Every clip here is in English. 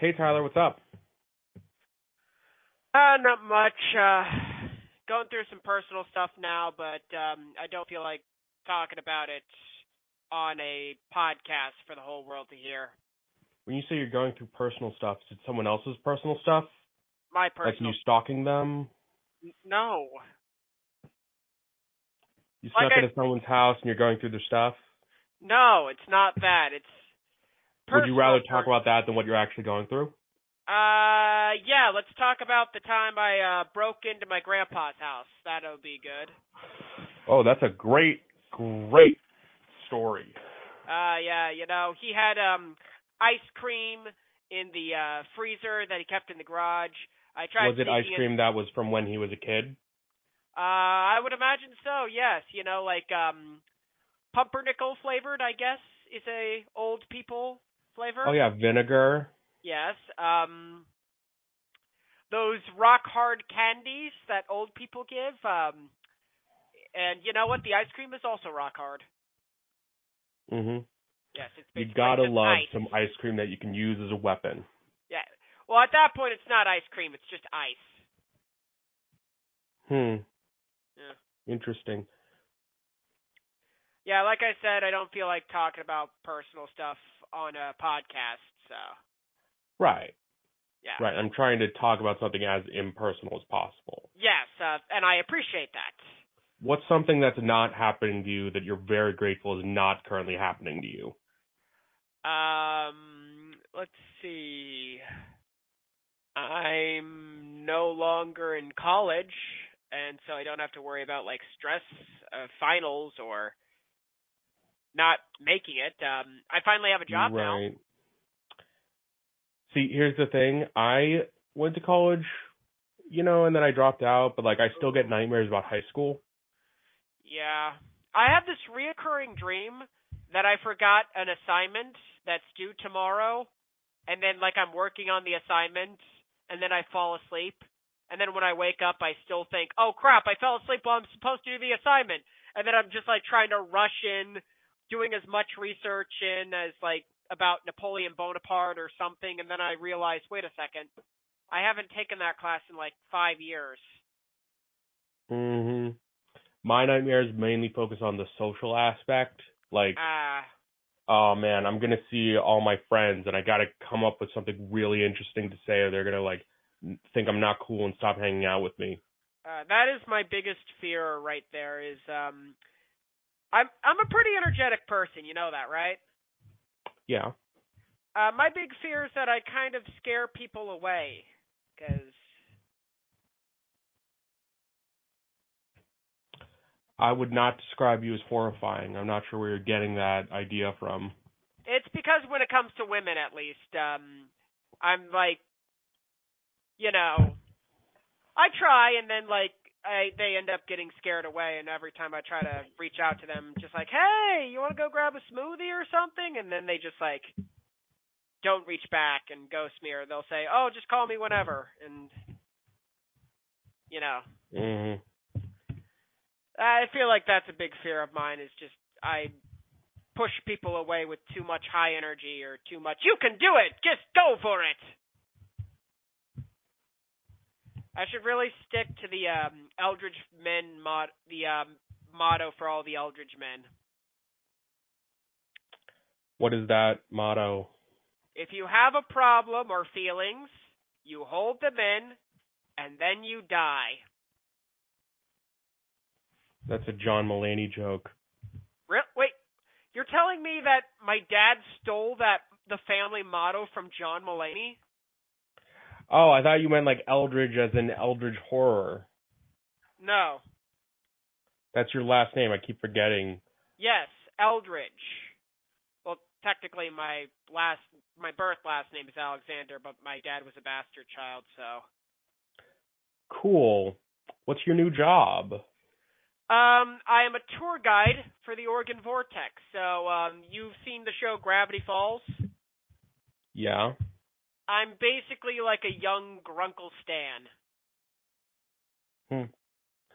Hey Tyler, what's up? Uh, not much. Uh, going through some personal stuff now, but um, I don't feel like talking about it on a podcast for the whole world to hear. When you say you're going through personal stuff, is it someone else's personal stuff? My personal. Like you stalking them? No. You Like snuck I- someone's house and you're going through their stuff? No, it's not that. It's. Would you rather talk about that than what you're actually going through? Uh, yeah. Let's talk about the time I uh broke into my grandpa's house. That'll be good. Oh, that's a great, great story. Uh, yeah. You know, he had um ice cream in the uh freezer that he kept in the garage. I tried. Was it ice cream that was from when he was a kid? Uh, I would imagine so. Yes, you know, like um, pumpernickel flavored. I guess is a old people flavor. Oh yeah, vinegar. Yes. Um, those rock hard candies that old people give. Um, and you know what? The ice cream is also rock hard. Mhm. Yes, it's You gotta love ice. some ice cream that you can use as a weapon. Yeah. Well, at that point, it's not ice cream; it's just ice. Hmm. Yeah. Interesting. Yeah, like I said, I don't feel like talking about personal stuff on a podcast. So Right. yeah. Right. I'm trying to talk about something as impersonal as possible. Yes, uh, and I appreciate that. What's something that's not happening to you that you're very grateful is not currently happening to you? Um, let's see. I'm no longer in college, and so I don't have to worry about like stress of finals or not making it. Um, I finally have a job now. right. See, here's the thing. I went to college, you know, and then I dropped out, but like I still get nightmares about high school. Yeah. I have this reoccurring dream that I forgot an assignment that's due tomorrow, and then like I'm working on the assignment, and then I fall asleep, and then when I wake up, I still think, oh crap, I fell asleep while I'm supposed to do the assignment, and then I'm just like trying to rush in, doing as much research in as like about Napoleon Bonaparte or something, and then I realize, wait a second, I haven't taken that class in like five years. Mhm. My nightmares mainly focus on the social aspect. Like, Ah. oh man, I'm gonna see all my friends, and I gotta come up with something really interesting to say, or they're gonna like think I'm not cool and stop hanging out with me. Uh, that is my biggest fear right there. Is um, I'm I'm a pretty energetic person. You know that, right? Yeah. Uh, my big fear is that I kind of scare people away, because I would not describe you as horrifying. I'm not sure where you're getting that idea from. it's because when it comes to women, at least, um, I'm like, you know, I try, and then like I they end up getting scared away, and every time I try to reach out to them, just like, hey, you want to go grab a smoothie or something, and then they just like don't reach back and ghost me, or they'll say, oh, just call me whenever, and you know, Mhm. I feel like that's a big fear of mine. Is just I push people away with too much high energy or too much. You can do it. Just go for it. I should really stick to the um, Eldridge Men mod, the um, motto for all the Eldridge men. What is that motto? If you have a problem or feelings, you hold them in, and then you die. That's a John Mulaney joke. Re- wait, you're telling me that my dad stole that the family motto from John Mulaney? Oh, I thought you meant like Eldridge as in Eldritch horror. No. That's your last name. I keep forgetting. Yes, Eldridge. Well, technically, my last my birth last name is Alexander, but my dad was a bastard child, so. Cool. What's your new job? Um, I am a tour guide for the Oregon Vortex. So, um, you've seen the show Gravity Falls. Yeah. I'm basically like a young Grunkle Stan. Hmm.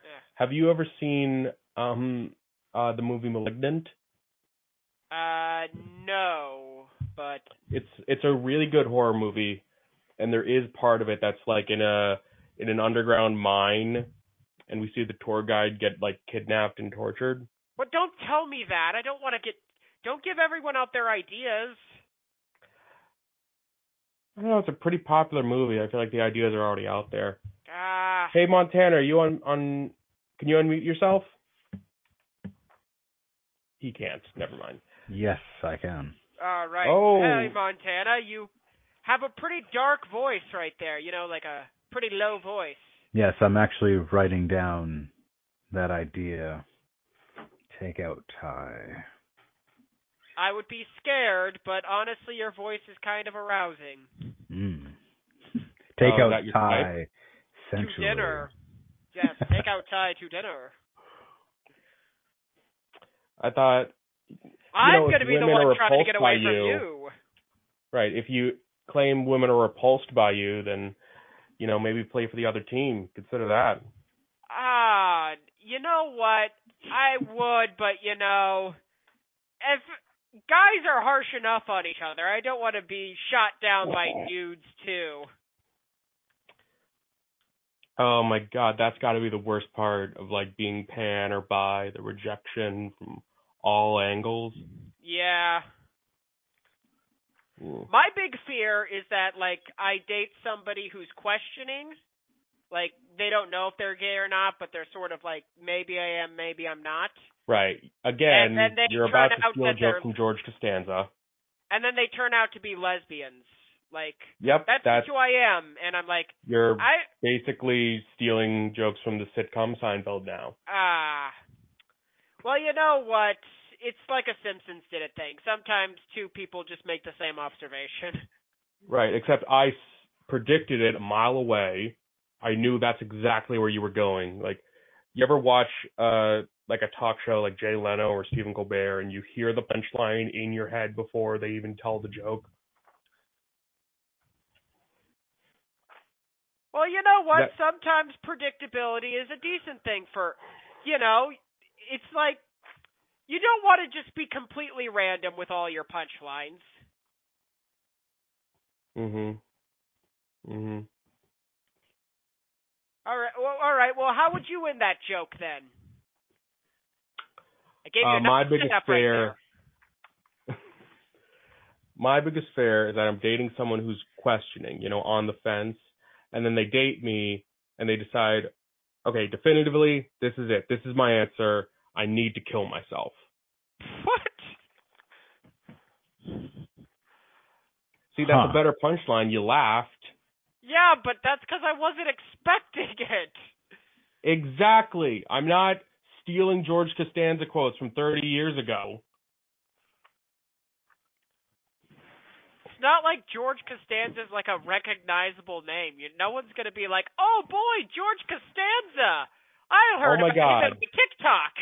Yeah. Have you ever seen um uh the movie Malignant? Uh, no, but It's it's a really good horror movie. and there is part of it that's like in a in an underground mine, and we see the tour guide get like kidnapped and tortured. But don't tell me that. I don't want to get. Don't give everyone out their ideas. I don't know. It's a pretty popular movie. I feel like the ideas are already out there. Ah. Hey Montana, are you on on? Can you unmute yourself? He can't. Never mind. Yes, I can. All right. Oh. Hey, Montana, you have a pretty dark voice right there. You know, like a pretty low voice. Yes, I'm actually writing down that idea. Take out tie. I would be scared, but honestly, your voice is kind of arousing. Mm. Take Oh, out that your tie. To dinner. Yes, take out Ty to dinner. I thought I'm going to be the one trying to get away from you- you. right. If you claim women are repulsed by you, then you know maybe play for the other team. Consider that. Ah, you know what? I would, but you know, if guys are harsh enough on each other, I don't want to be shot down by dudes too. Oh my god, that's got to be the worst part of like being pan or bi, the rejection from all angles. Yeah. My big fear is that like I date somebody who's questioning, like they don't know if they're gay or not, but they're sort of like maybe I am, maybe I'm not. Right. Again, you're about to steal a joke from George Costanza. And then they turn out to be lesbians. Like Yep, that's, that's who I am, and I'm like you're I basically stealing jokes from the sitcom Seinfeld now. ah. well, you know what? It's like a Simpsons did it thing. Sometimes two people just make the same observation. Right, except I s- predicted it a mile away. I knew that's exactly where you were going. Like, you ever watch uh like a talk show like Jay Leno or Stephen Colbert, and you hear the punchline in your head before they even tell the joke? Well, you know what? That- Sometimes predictability is a decent thing for, you know, it's like you don't want to just be completely random with all your punchlines. Mhm. Mhm. All right. Well, all right. Well, how would you win that joke then? I gave you Uh, my biggest setup right fear- My biggest fear is that I'm dating someone who's questioning, you know, on the fence, and then they date me and they decide, okay, definitively, this is it. This is my answer. I need to kill myself. What? See, that's Huh. a better punchline. You laughed. Yeah, but that's because I wasn't expecting it. Exactly. I'm not stealing George Costanza quotes from 30 years ago. It's not like George Costanza's like a recognizable name. You, no one's gonna be like, "Oh boy, George Costanza! I heard Oh my about him on TikTok."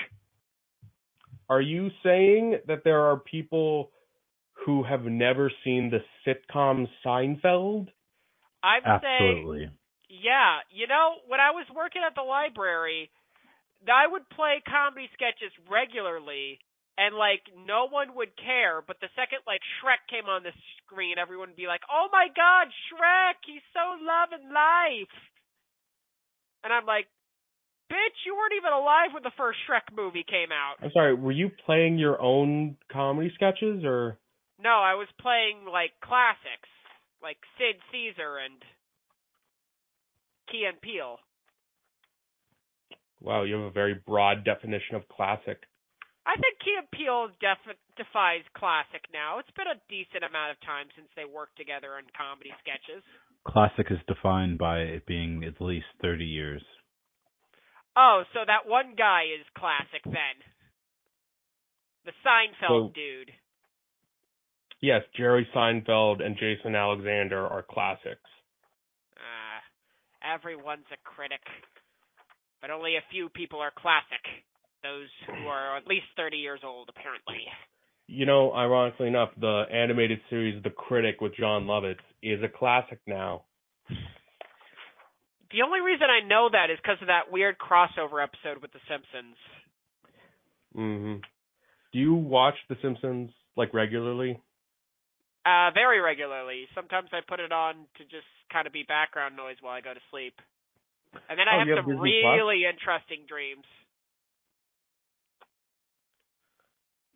Are you saying that there are people who have never seen the sitcom Seinfeld? I'm saying, Absolutely. yeah. You know, when I was working at the library, I would play comedy sketches regularly, and like no one would care. But the second like Shrek came on the screen, everyone would be like, "Oh my God, Shrek! He's so loving life." And I'm like, "Bitch, you weren't even alive when the first Shrek movie came out." I'm sorry, were you playing your own comedy sketches or No, I was playing like classics, like Sid Caesar and Key and Peele. wow, you have a very broad definition of classic. I think Key and Peele def- defies classic now. It's been a decent amount of time since they worked together on comedy sketches. Classic is defined by it being at least 30 years. Oh, so that one guy is classic then. The Seinfeld So- dude. Yes, Jerry Seinfeld and Jason Alexander are classics. Ah, everyone's a critic. But only a few people are classic. Those who are at least 30 years old, apparently. You know, ironically enough, the animated series The Critic with Jon Lovitz is a classic now. The only reason I know that is because of that weird crossover episode with The Simpsons. Mhm. Do you watch The Simpsons like regularly? Uh, very regularly. Sometimes I put it on to just kind of be background noise while I go to sleep. And then I Oh, have you have some Disney Plus? really interesting dreams.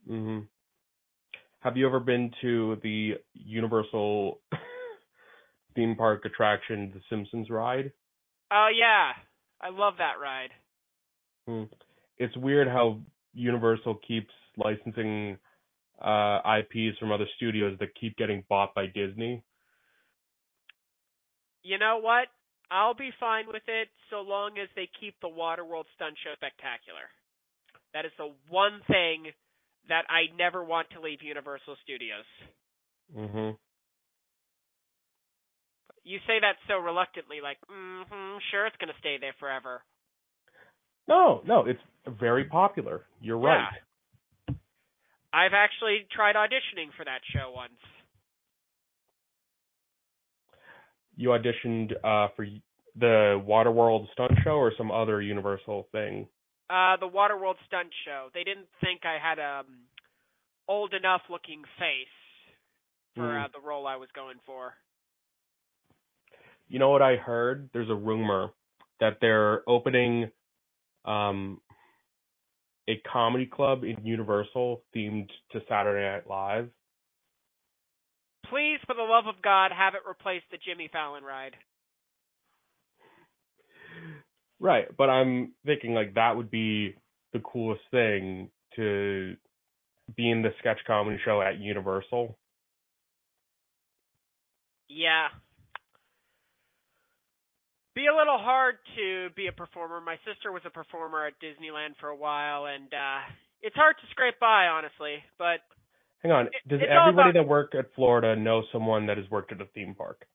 hmm Have you ever been to the Universal theme park attraction, the Simpsons ride? Oh yeah, I love that ride. Hmm. It's weird how Universal keeps licensing uh, IPs from other studios that keep getting bought by Disney. You know what? I'll be fine with it so long as they keep the Waterworld stunt show spectacular. That is the one thing that I never want to leave Universal Studios. hmm You say that so reluctantly, like, mm-hmm, sure, it's gonna stay there forever. No, no, it's very popular. You're Yeah. right. I've actually tried auditioning for that show once. You auditioned uh, for the Waterworld stunt show or some other Universal thing. Uh, the Waterworld stunt show. They didn't think I had a um, old enough looking face for Mm. uh, the role I was going for. You know what I heard? There's a rumor that they're opening um, a comedy club in Universal themed to Saturday Night Live. Please, for the love of God, have it replace the Jimmy Fallon ride. Right, but I'm thinking like that would be the coolest thing to be in the sketch comedy show at Universal. Yeah. Be a little hard to be a performer. My sister was a performer at Disneyland for a while, and uh it's hard to scrape by, honestly. But Hang on, It- does everybody about- that work at Florida know someone that has worked at a theme park?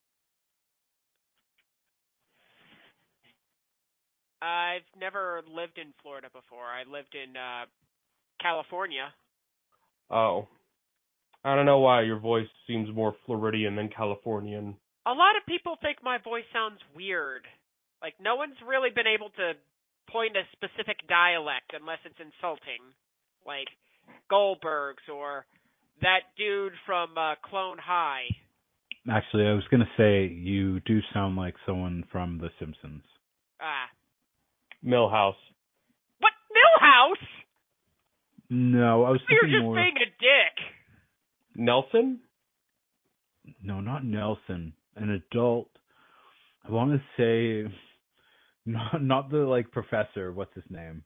I've never lived in Florida before. I lived in uh California. Oh. I don't know why your voice seems more Floridian than Californian. A lot of people think my voice sounds weird. Like no one's really been able to point a specific dialect unless it's insulting. Like Goldberg's or that dude from uh, Clone High. Actually, I was gonna say you do sound like someone from The Simpsons. Ah. Milhouse. What Milhouse? No, I was You're just more. being a dick. Nelson? No, not Nelson. An adult. I want to say, not not the like professor. What's his name?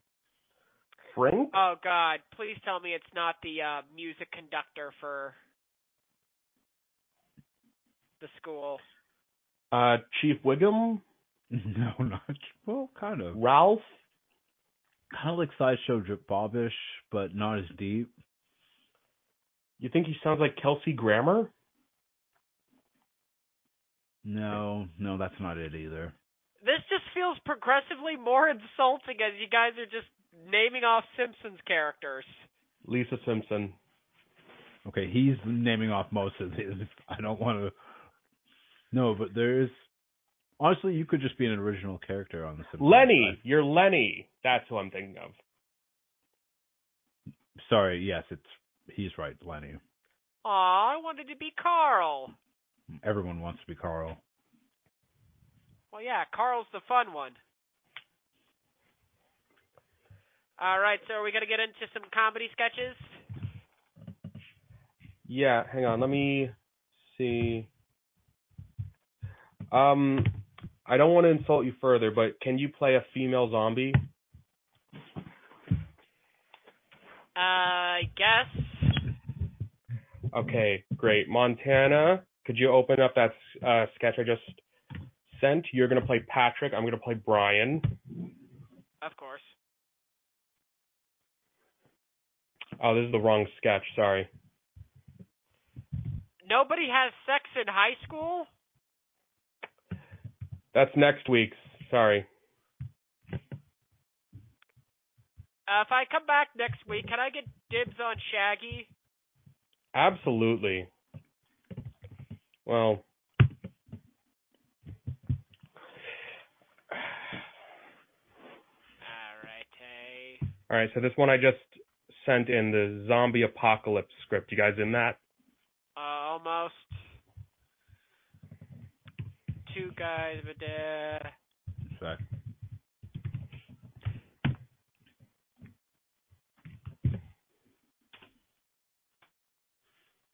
Frank? Oh God! Please tell me it's not the uh, music conductor for the school. Uh, Chief Wiggum? No, not well, kind of, Ralph? kind of like sideshow drip Bobish, but not as deep. You think he sounds like Kelsey Grammer? No, no, that's not it either. This just feels progressively more insulting as you guys are just naming off Simpsons characters. Lisa Simpson. Okay, he's naming off most of these. I don't want to. No, but there is. Honestly, you could just be an original character on the Simpsons. Lenny! You're Lenny. That's who I'm thinking of. Sorry, yes, it's he's right, Lenny. Aw, I wanted to be Carl. Everyone wants to be Carl. Well, yeah, Carl's the fun one. All right, so are we gonna get into some comedy sketches? Yeah, hang on. Let me see. Um, I don't want to insult you further, but can you play a female zombie? Uh, I guess. Okay, great. Montana, could you open up that uh, sketch I just sent? You're gonna play Patrick. I'm gonna play Brian. Of course. Oh, this is the wrong sketch. Sorry. Nobody has sex in high school? That's next week's. Sorry. Uh, if I come back next week, can I get dibs on Shaggy? Absolutely. Well. All right. All right, so this one I just sent in the zombie apocalypse script. You guys in that? Uh, almost. Two guys, but uh, Respect.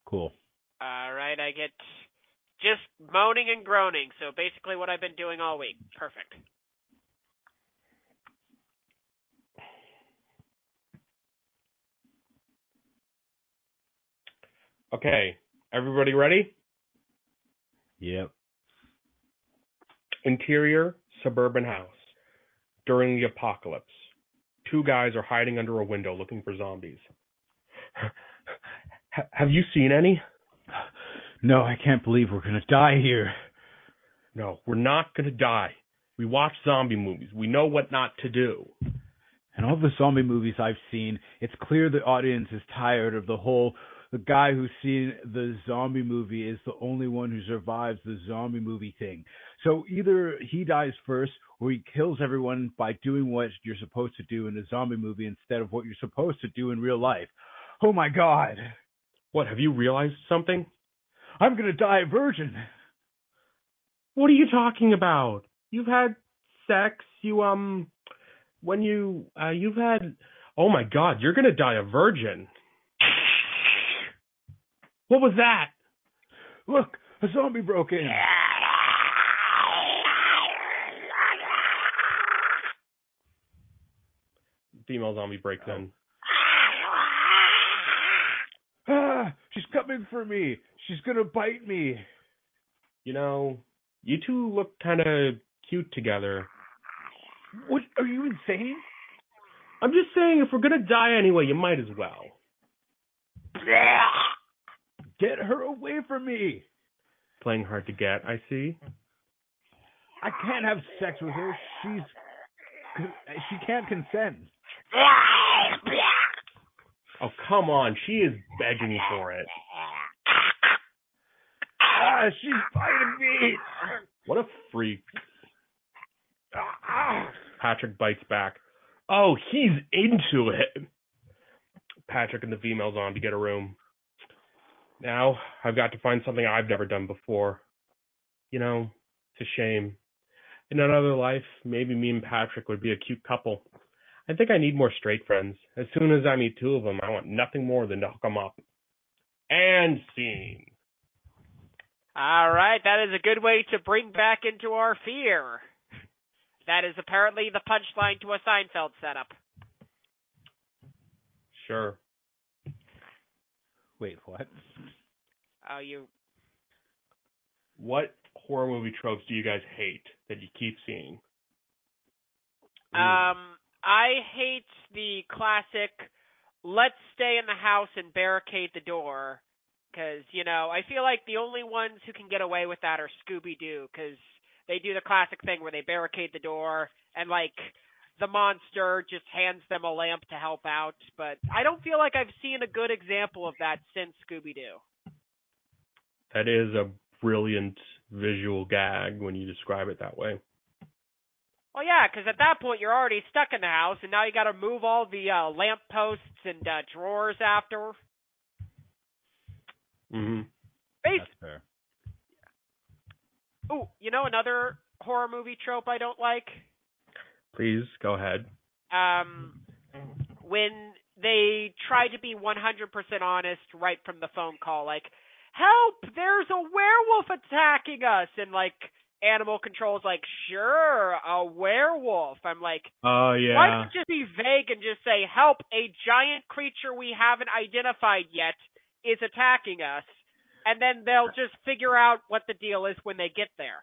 Cool. all right, I get just moaning and groaning. So basically, what I've been doing all week. Perfect. Okay, everybody ready? Yep. Interior suburban house. During the apocalypse, two guys are hiding under a window looking for zombies. Ha- Have you seen any? No, I can't believe we're gonna die here. No, we're not gonna die. We watch zombie movies. We know what not to do. And all the zombie movies I've seen, it's clear the audience is tired of the whole the guy who's seen the zombie movie is the only one who survives the zombie movie thing. So either he dies first or he kills everyone by doing what you're supposed to do in a zombie movie instead of what you're supposed to do in real life. Oh my god. What, have you realized something? I'm going to die a virgin. What are you talking about? You've had sex, you um when you uh you've had Oh my god, you're going to die a virgin. What was that? Look, a zombie broke in. Female zombie breaks in. Ah, she's coming for me. She's going to bite me. You know, you two look kind of cute together. What are you insane? I'm just saying, if we're gonna die anyway, you might as well. Get her away from me. Playing hard to get, I see. I can't have sex with her. She's she can't consent. Oh, come on. She is begging for it. Ah, she's biting me. What a freak. Ah. Patrick bites back. Oh, he's into it. Patrick and the female zombie get a room. Now, I've got to find something I've never done before. You know, it's a shame. In another life, maybe me and Patrick would be a cute couple. I think I need more straight friends. As soon as I meet two of them, I want nothing more than to hook them up. And scene. All right, that is a good way to bring back into our fear. That is apparently the punchline to a Seinfeld setup. Sure. Wait, what? Oh, you. What horror movie tropes do you guys hate that you keep seeing? Um, I hate the classic. Let's stay in the house and barricade the door, because you know I feel like the only ones who can get away with that are Scooby Doo, because they do the classic thing where they barricade the door and like the monster just hands them a lamp to help out. But I don't feel like I've seen a good example of that since Scooby Doo. That is a brilliant visual gag when you describe it that way. Well, yeah, because at that point you're already stuck in the house, and now you got to move all the uh, lamp posts and uh, drawers after. Mm-hmm. Bas- That's fair. Ooh, you know another horror movie trope I don't like? Please go ahead. Um, when they try to be 100% honest right from the phone call, like, help, there's a werewolf attacking us, and like, animal control's like, sure, a werewolf. I'm like, Oh why yeah. don't you just be vague and just say, help, a giant creature we haven't identified yet is attacking us, and then they'll just figure out what the deal is when they get there.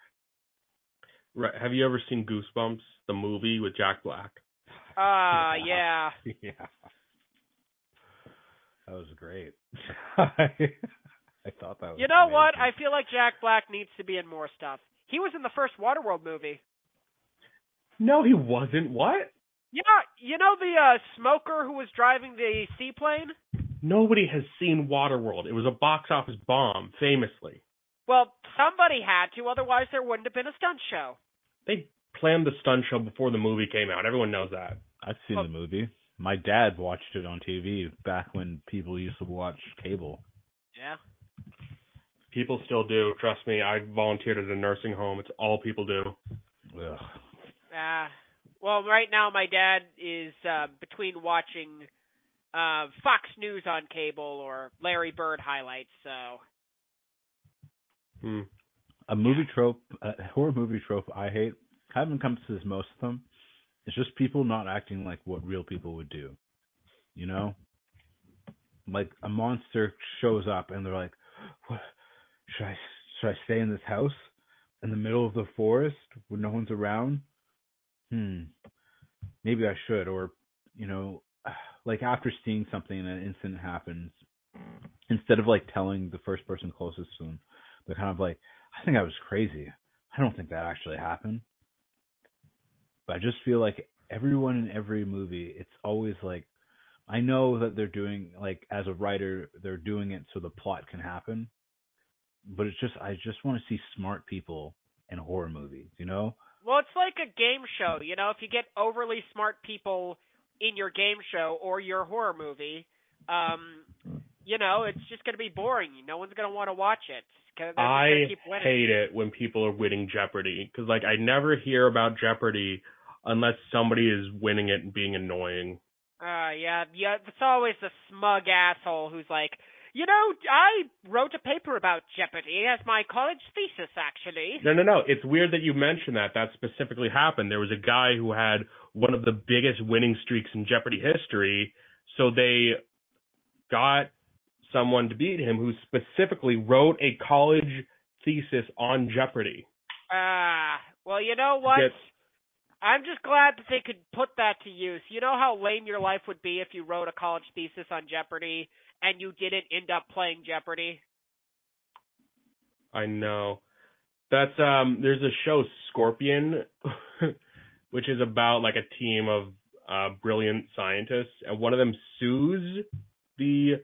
Right. Have you ever seen Goosebumps, the movie with Jack Black? Uh, Yeah. yeah. yeah. That was great. I thought that was. You know what? I feel like Jack Black needs to be in more stuff. He was in the first Waterworld movie. No, he wasn't. What? Yeah, you know the uh smoker who was driving the seaplane? Nobody has seen Waterworld. It was a box office bomb, famously. Well, somebody had to, otherwise there wouldn't have been a stunt show. They planned the stunt show before the movie came out. Everyone knows that. I've seen Oh. the movie. My dad watched it on TV back when people used to watch cable. Yeah. People still do. Trust me. I volunteered at a nursing home. It's all people do. Ugh. Ah, well, right now my dad is uh, between watching uh, Fox News on cable or Larry Bird highlights. So Hmm. A movie trope, a horror movie trope I hate, kind of encompasses most of them. It's just people not acting like what real people would do. You know? Like a monster shows up and they're like, "What? Should I should I stay in this house in the middle of the forest where no one's around? Hmm. Maybe I should." Or, you know, like after seeing something and an incident happens, instead of like telling the first person closest to them, they're kind of like, I think I was crazy. I don't think that actually happened. But I just feel like everyone in every movie, it's always like, I know that they're doing, like, as a writer, they're doing it so the plot can happen. But it's just, I just want to see smart people in horror movies, you know? Well, it's like a game show, you know. If you get overly smart people in your game show or your horror movie, um, you know, it's just going to be boring. No one's going to want to watch it. 'cause I gonna keep winning. hate it when people are winning Jeopardy because like I never hear about Jeopardy unless somebody is winning it and being annoying. Uh, yeah, yeah. It's always the smug asshole who's like, you know, I wrote a paper about Jeopardy as my college thesis, actually. No, no, no. It's weird that you mentioned that. That specifically happened. There was a guy who had one of the biggest winning streaks in Jeopardy history, so they got someone to beat him who specifically wrote a college thesis on Jeopardy. Ah, well, you know what? I'm just glad that they could put that to use. You know how lame your life would be if you wrote a college thesis on Jeopardy and you didn't end up playing Jeopardy? I know. That's um there's a show Scorpion which is about like a team of uh brilliant scientists and one of them sues the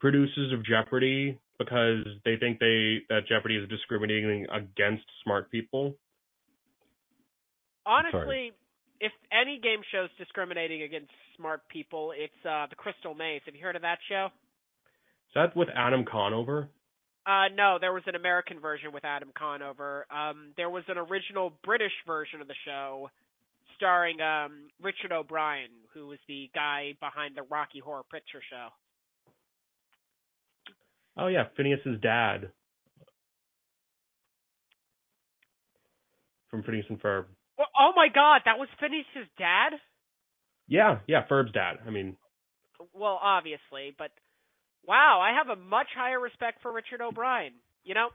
producers of Jeopardy because they think they that Jeopardy is discriminating against smart people. Honestly, if any game show's discriminating against smart people, it's uh the Crystal Maze. Have you heard of that show? Is that with Adam Conover? Uh no, there was an American version with Adam Conover. Um there was an original British version of the show starring um Richard O'Brien, who was the guy behind the Rocky Horror Picture Show. Oh yeah, Phineas's dad. From Phineas and Ferb. Well, oh my god, that was Phineas's dad? Yeah, yeah, Ferb's dad. I mean, Well, obviously, but wow, I have a much higher respect for Richard O'Brien. You know,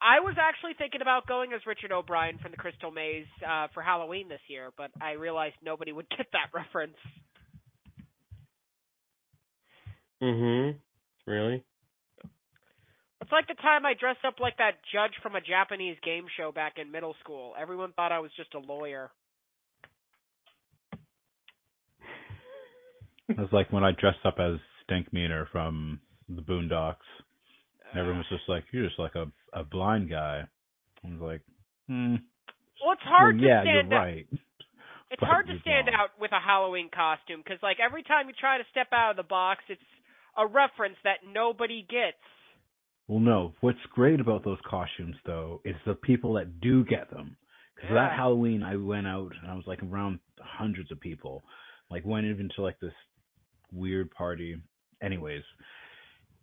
I was actually thinking about going as Richard O'Brien from the Crystal Maze uh, for Halloween this year, but I realized nobody would get that reference. mhm. Really? It's like the time I dressed up like that judge from a Japanese game show back in middle school. Everyone thought I was just a lawyer. It was like when I dressed up as Stink Meaner from the Boondocks. And everyone was just like, "You're just like a a blind guy." I was like, "Hmm." Well, it's hard well, to yeah, stand you're out. right. It's But hard to stand wrong. out with a Halloween costume because, like, every time you try to step out of the box, it's a reference that nobody gets. Well, no. What's great about those costumes, though, is the people that do get them. Because Yeah. that Halloween, I went out and I was like around hundreds of people. Like went even to like this weird party. Anyways,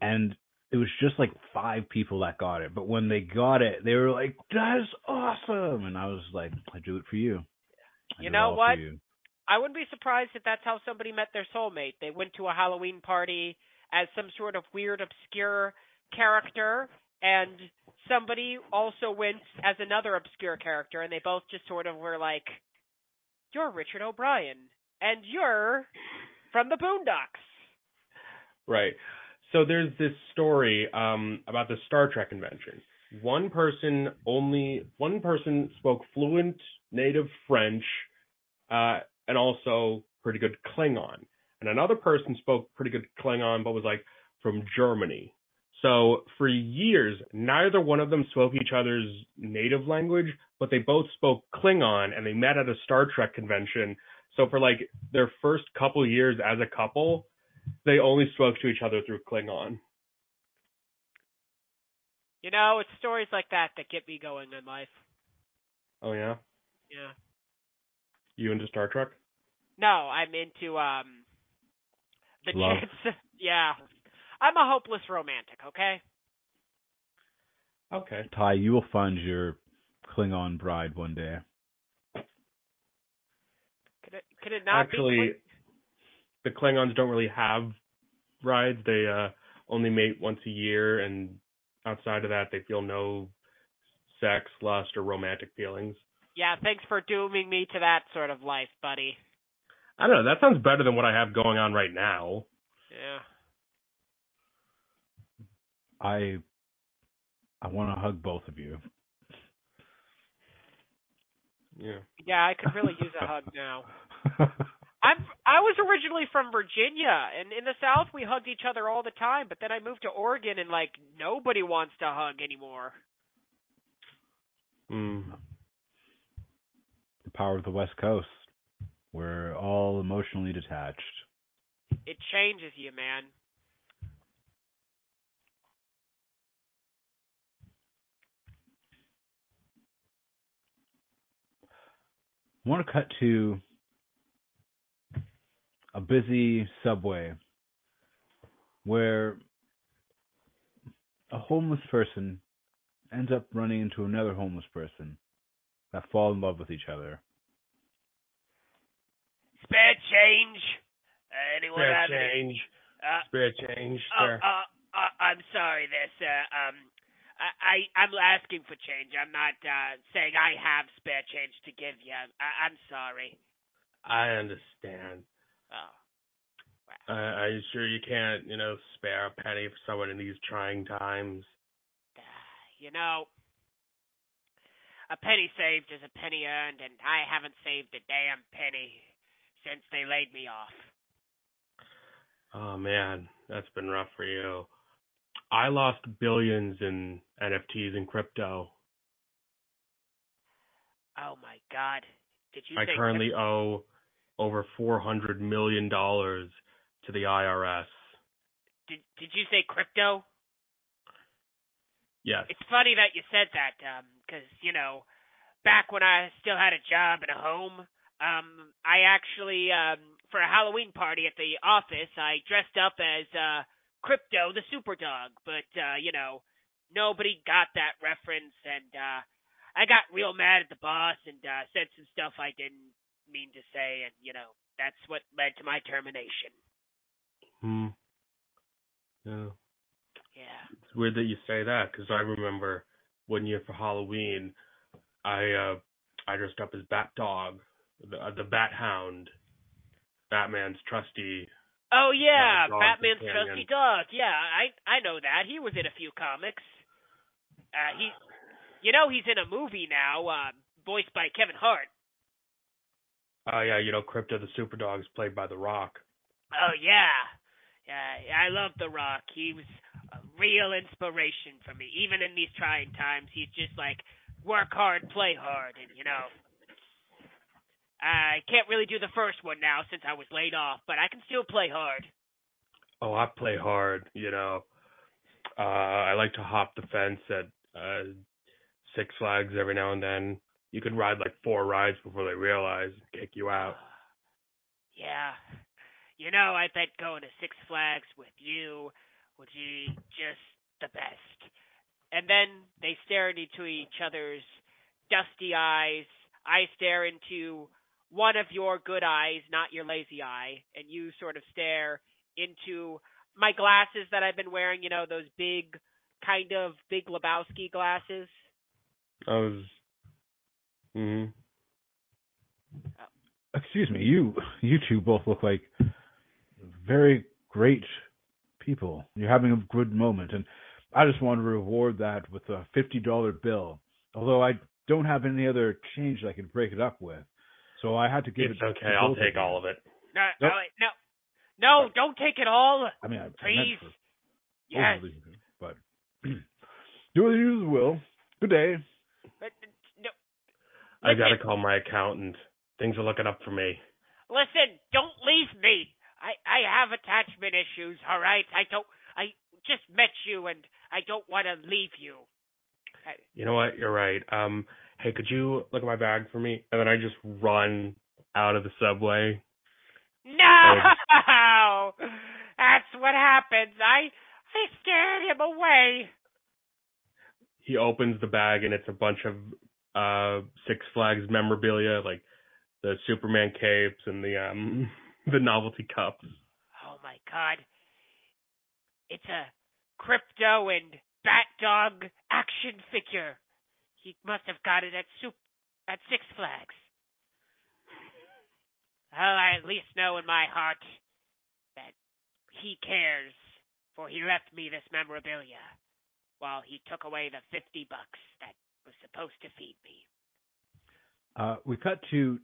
and it was just like five people that got it. But when they got it, they were like, "That's awesome!" And I was like, "I do it for you." I You know what? you. I wouldn't be surprised if that's how somebody met their soulmate. They went to a Halloween party as some sort of weird, obscure character, and somebody also went as another obscure character, and they both just sort of were like, You're Richard O'Brien, and you're from the Boondocks. Right. So there's this story um, about the Star Trek convention. One person only one person spoke fluent native French uh, and also pretty good Klingon, and another person spoke pretty good Klingon but was like from Germany. So for years, neither one of them spoke each other's native language, but they both spoke Klingon, and they met at a Star Trek convention. So for like their first couple years as a couple, they only spoke to each other through Klingon. You know, it's stories like that that get me going in life. Oh yeah. Yeah. You into Star Trek? No, I'm into um the Love. chance. yeah. I'm a hopeless romantic, okay? Okay. Ty, you will find your Klingon bride one day. Could it could it not Actually, be the Klingons don't really have rides. They uh only mate once a year, and outside of that, they feel no sex, lust, or romantic feelings. Yeah, thanks for dooming me to that sort of life, buddy. I don't know. That sounds better than what I have going on right now. Yeah. I I want to hug both of you. Yeah. Yeah, I could really use a hug now. I'm I was originally from Virginia and in the South we hugged each other all the time, but then I moved to Oregon and like nobody wants to hug anymore. Mm. the power of the West Coast. We're all emotionally detached. It changes you, man. I want to cut to a busy subway where a homeless person ends up running into another homeless person that fall in love with each other. Spare change. Uh, anyone Spare have any? change. Uh, Spare change, oh, sir. uh, uh, I'm sorry, there, sir. Um, I, I I'm asking for change. I'm not uh saying I have spare change to give you. I, I'm sorry. I understand. Oh. Uh, are you sure you can't, you know, spare a penny for someone in these trying times? You know, a penny saved is a penny earned, and I haven't saved a damn penny since they laid me off. Oh man, that's been rough for you. I lost billions in NFTs and crypto. Oh my God! Did you I currently owe over four hundred million dollars to the IRS. Did Did you say crypto? Yes. It's funny that you said that, um, 'cause you know, back when I still had a job and a home, um, I actually, um, for a Halloween party at the office, I dressed up as uh, Krypto the Super Dog, but uh, you know, nobody got that reference, and uh, I got real mad at the boss and uh, said some stuff I didn't mean to say, and you know, that's what led to my termination. Hmm. Yeah. Yeah. It's weird that you say that because I remember one year for Halloween, I uh I dressed up as Bat Dog, the uh, the Bat Hound, Batman's trusty. Oh yeah, Yeah, dog Batman's companion. trusty dog. Yeah, I I know that. He was in a few comics. Uh he you know he's in a movie now, uh voiced by Kevin Hart. Oh yeah, you know Krypto the Super Dog is played by The Rock. Oh yeah. Yeah, I love The Rock. He was a real inspiration for me. Even in these trying times, he's just like work hard, play hard, and you know. I can't really do the first one now since I was laid off, but I can still play hard. Oh, I play hard, you know. Uh I like to hop the fence at uh Six Flags every now and then. You can ride like four rides before they realize and kick you out. Yeah. You know, I bet going to Six Flags with you would be just the best. And then they stare into each other's dusty eyes. I stare into one of your good eyes, not your lazy eye, and you sort of stare into my glasses that I've been wearing, you know, those big kind of big Lebowski glasses. I was hmm Excuse me, you you two both look like very great people. You're having a good moment, and I just want to reward that with a fifty dollar bill. Although I don't have any other change that I can break it up with, so I had to give it to you. It's it. okay, I'll take all of it. No, Nope. no, no, no, don't take it all. I mean, I, I Please. for Yes. but do as you will. Good day. I gotta call my accountant. Things are looking up for me. Listen, don't leave me. I I have attachment issues. All right, I don't. I just met you and I don't want to leave you. I, You know what? You're right. Um, hey, could you look at my bag for me? And then I just run out of the subway. no, that's what happens. I I scared him away. He opens the bag and it's a bunch of uh Six Flags memorabilia, like the Superman capes and the um the novelty cups. Oh my god. It's a Krypto and bat dog action figure. He must have got it at soup at Six Flags. Well, I at least know in my heart that he cares, for he left me this memorabilia while he took away the fifty bucks that was supposed to feed me. Uh, we cut to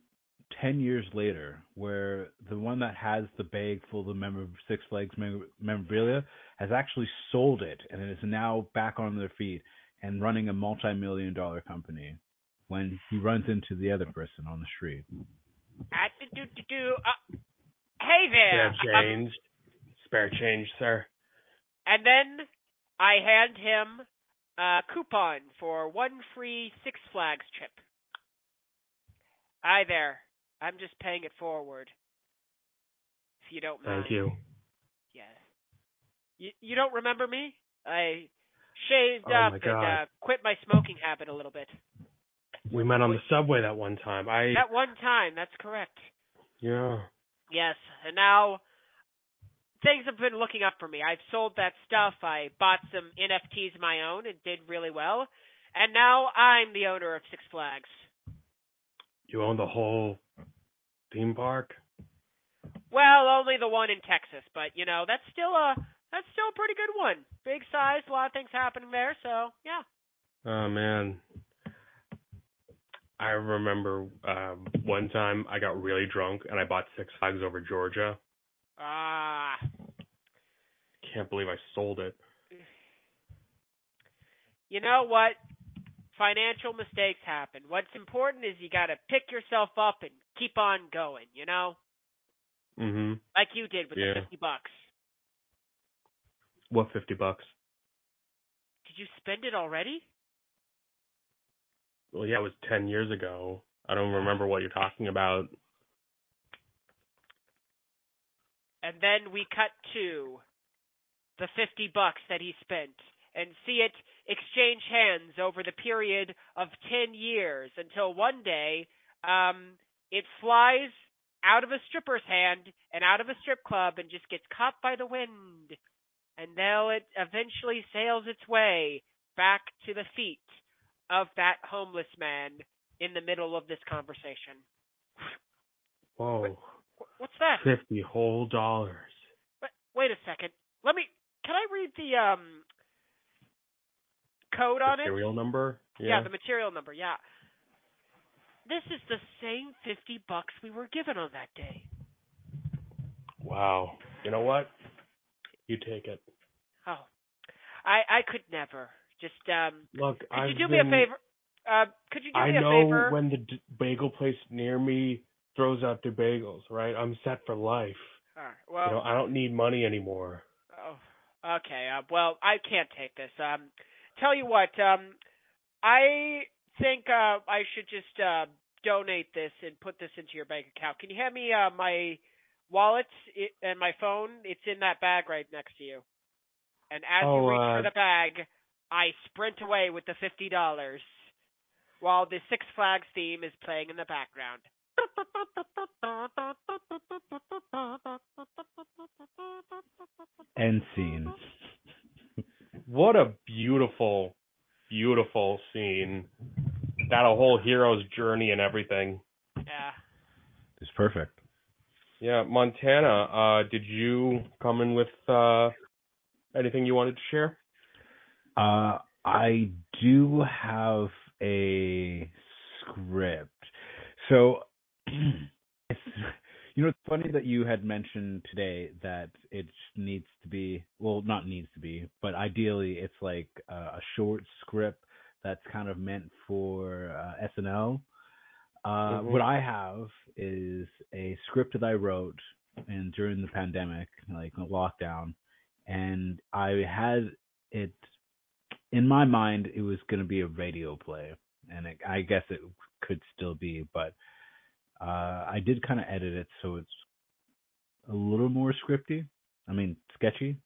ten years later, where the one that has the bag full of memor- Six Flags mem- memorabilia has actually sold it, and it is now back on their feet and running a multi-million dollar company. When he runs into the other person on the street, At the do do do. Uh, hey there. Yeah, change. Spare change, sir. And then I hand him a coupon for one free Six Flags trip. Hi there. I'm just paying it forward. If you don't mind. Thank you. Yes. You you don't remember me? I shaved Oh up and uh, quit my smoking habit a little bit. We met on the subway that one time. I That one time, that's correct. yeah. Yes, and now things have been looking up for me. I've sold that stuff. I bought some NFTs of my own and did really well. And now I'm the owner of Six Flags. You own the whole theme park? Well, only the one in Texas, but you know, that's still a that's still a pretty good one. Big size, a lot of things happening there, so yeah. Oh man. I remember um one time I got really drunk and I bought Six Flags over Georgia. Ah, Can't believe I sold it. you know what? Financial mistakes happen. What's important is you got to pick yourself up and keep on going, you know? Mhm. Like you did with Yeah. the 50 bucks. What fifty bucks? Did you spend it already? Well, yeah, it was ten years ago. I don't remember what you're talking about. And then we cut to the 50 bucks that he spent and see it exchange hands over the period of 10 years until one day um it flies out of a stripper's hand and out of a strip club and just gets caught by the wind and now it eventually sails its way back to the feet of that homeless man in the middle of this conversation. Whoa. Wh- What's that? Fifty whole dollars. Wait, wait a second. Let me. Can I read the um code on it? Material number? Yeah, the material number. Yeah. This is the same fifty bucks we were given on that day. Wow. You know what? You take it. Oh, I I could never. Just um. Look, Could I've you do me a favor? Uh, could you do I me a favor? I know when the d- bagel place near me throws out their bagels, right? I'm set for life. All right, well, you know, I don't need money anymore. Oh, okay. Uh, well, I can't take this. Um, tell you what. Um, I think uh, I should just uh, donate this and put this into your bank account. Can you hand me uh, my wallet and my phone? It's in that bag right next to you. And as Oh, you reach uh, for the bag, I sprint away with the fifty dollars, while the Six Flags theme is playing in the background. End scene. What a beautiful, beautiful scene. Got a whole hero's journey and everything. Yeah. It's perfect. Yeah, Montana, uh, did you come in with uh anything you wanted to share? Uh, I do have a script. So it's you know it's funny that you had mentioned today that it needs to be well not needs to be but ideally it's like uh, a short script that's kind of meant for uh, SNL. Uh, Mhm. What I have is a script that I wrote and during the pandemic, like lockdown, and I had it in my mind. It was going to be a radio play, and it, I guess it could still be, but uh, I did kind of edit it so it's a little more scripty. I mean, sketchy.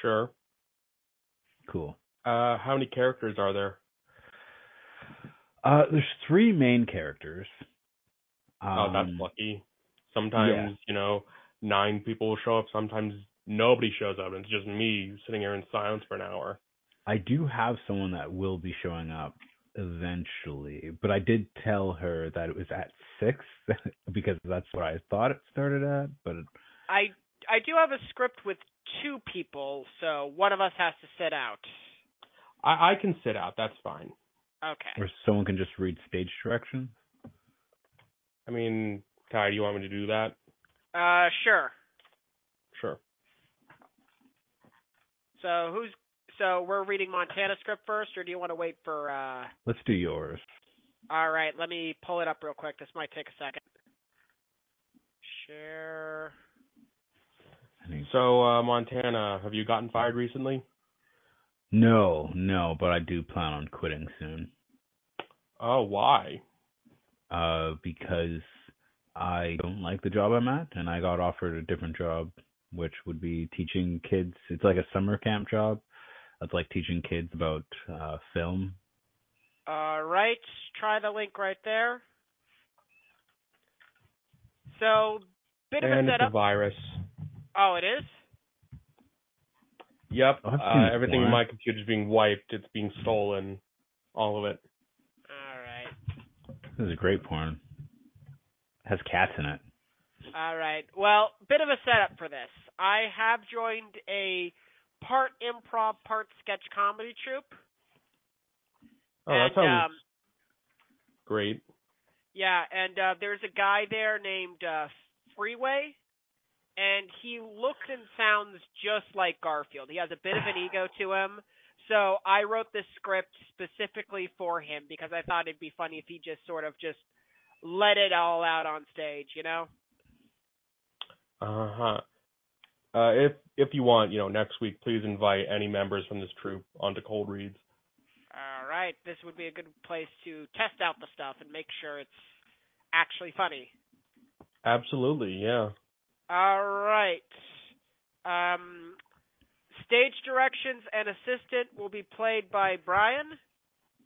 Sure. Cool. Uh, how many characters are there? Uh, there's three main characters. Um, oh, that's lucky. Sometimes, yeah. you know, nine people will show up. Sometimes nobody shows up, and it's just me sitting here in silence for an hour. I do have someone that will be showing up eventually, but I did tell her that it was at six because that's what I thought it started at. But I I do have a script with two people, so one of us has to sit out. I, I can sit out. That's fine. Okay. or someone can just read stage directions. I mean, Ty, do you want me to do that? Uh, sure. Sure. So who's so we're reading Montana script first, or do you want to wait for? uh Let's do yours. All right, let me pull it up real quick. This might take a second. Share. So, uh, Montana, have you gotten fired recently? No, no, but I do plan on quitting soon. Oh, why? Uh, because I don't like the job I'm at, and I got offered a different job, which would be teaching kids. It's like a summer camp job. It's like teaching kids about uh, film. All right, try the link right there. So, bit of and a it's a setup. virus. Oh, it is. Yep. Oh, Uh, everything in one. my computer's being wiped. It's being stolen. All of it. All right. This is a great porn. It has cats in it. All right. Well, bit of a setup for this. I have joined a part improv, part sketch comedy troupe. Oh, and, that sounds um, great. yeah, and uh, there's a guy there named uh, Freeway, and he looks and sounds just like Garfield. He has a bit of an ego to him. So I wrote this script specifically for him because I thought it'd be funny if he just sort of just let it all out on stage, you know? Uh-huh. Uh If if you want, you know, next week, please invite any members from this troupe onto Cold Reads. All right, this would be a good place to test out the stuff and make sure it's actually funny. Absolutely, yeah. All right. Um, stage directions and assistant will be played by Brian.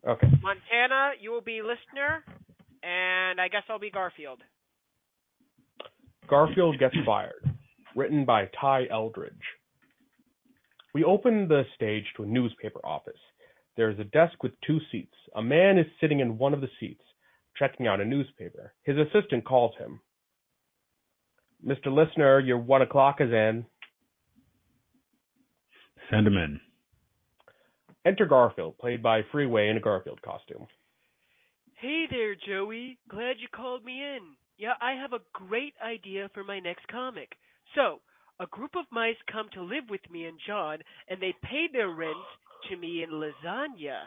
Okay. Montana, you will be listener, and I guess I'll be Garfield. Garfield Gets Fired, written by Ty Eldritch. We open the stage to a newspaper office. There is a desk with two seats. A man is sitting in one of the seats, checking out a newspaper. His assistant calls him. Mr. Listener, your one o'clock is in. Send him in. Enter Garfield, played by Freeway in a Garfield costume. Hey there, Joey. Glad you called me in. Yeah, I have a great idea for my next comic. So, a group of mice come to live with me and Jon, and they pay their rent to me in lasagna.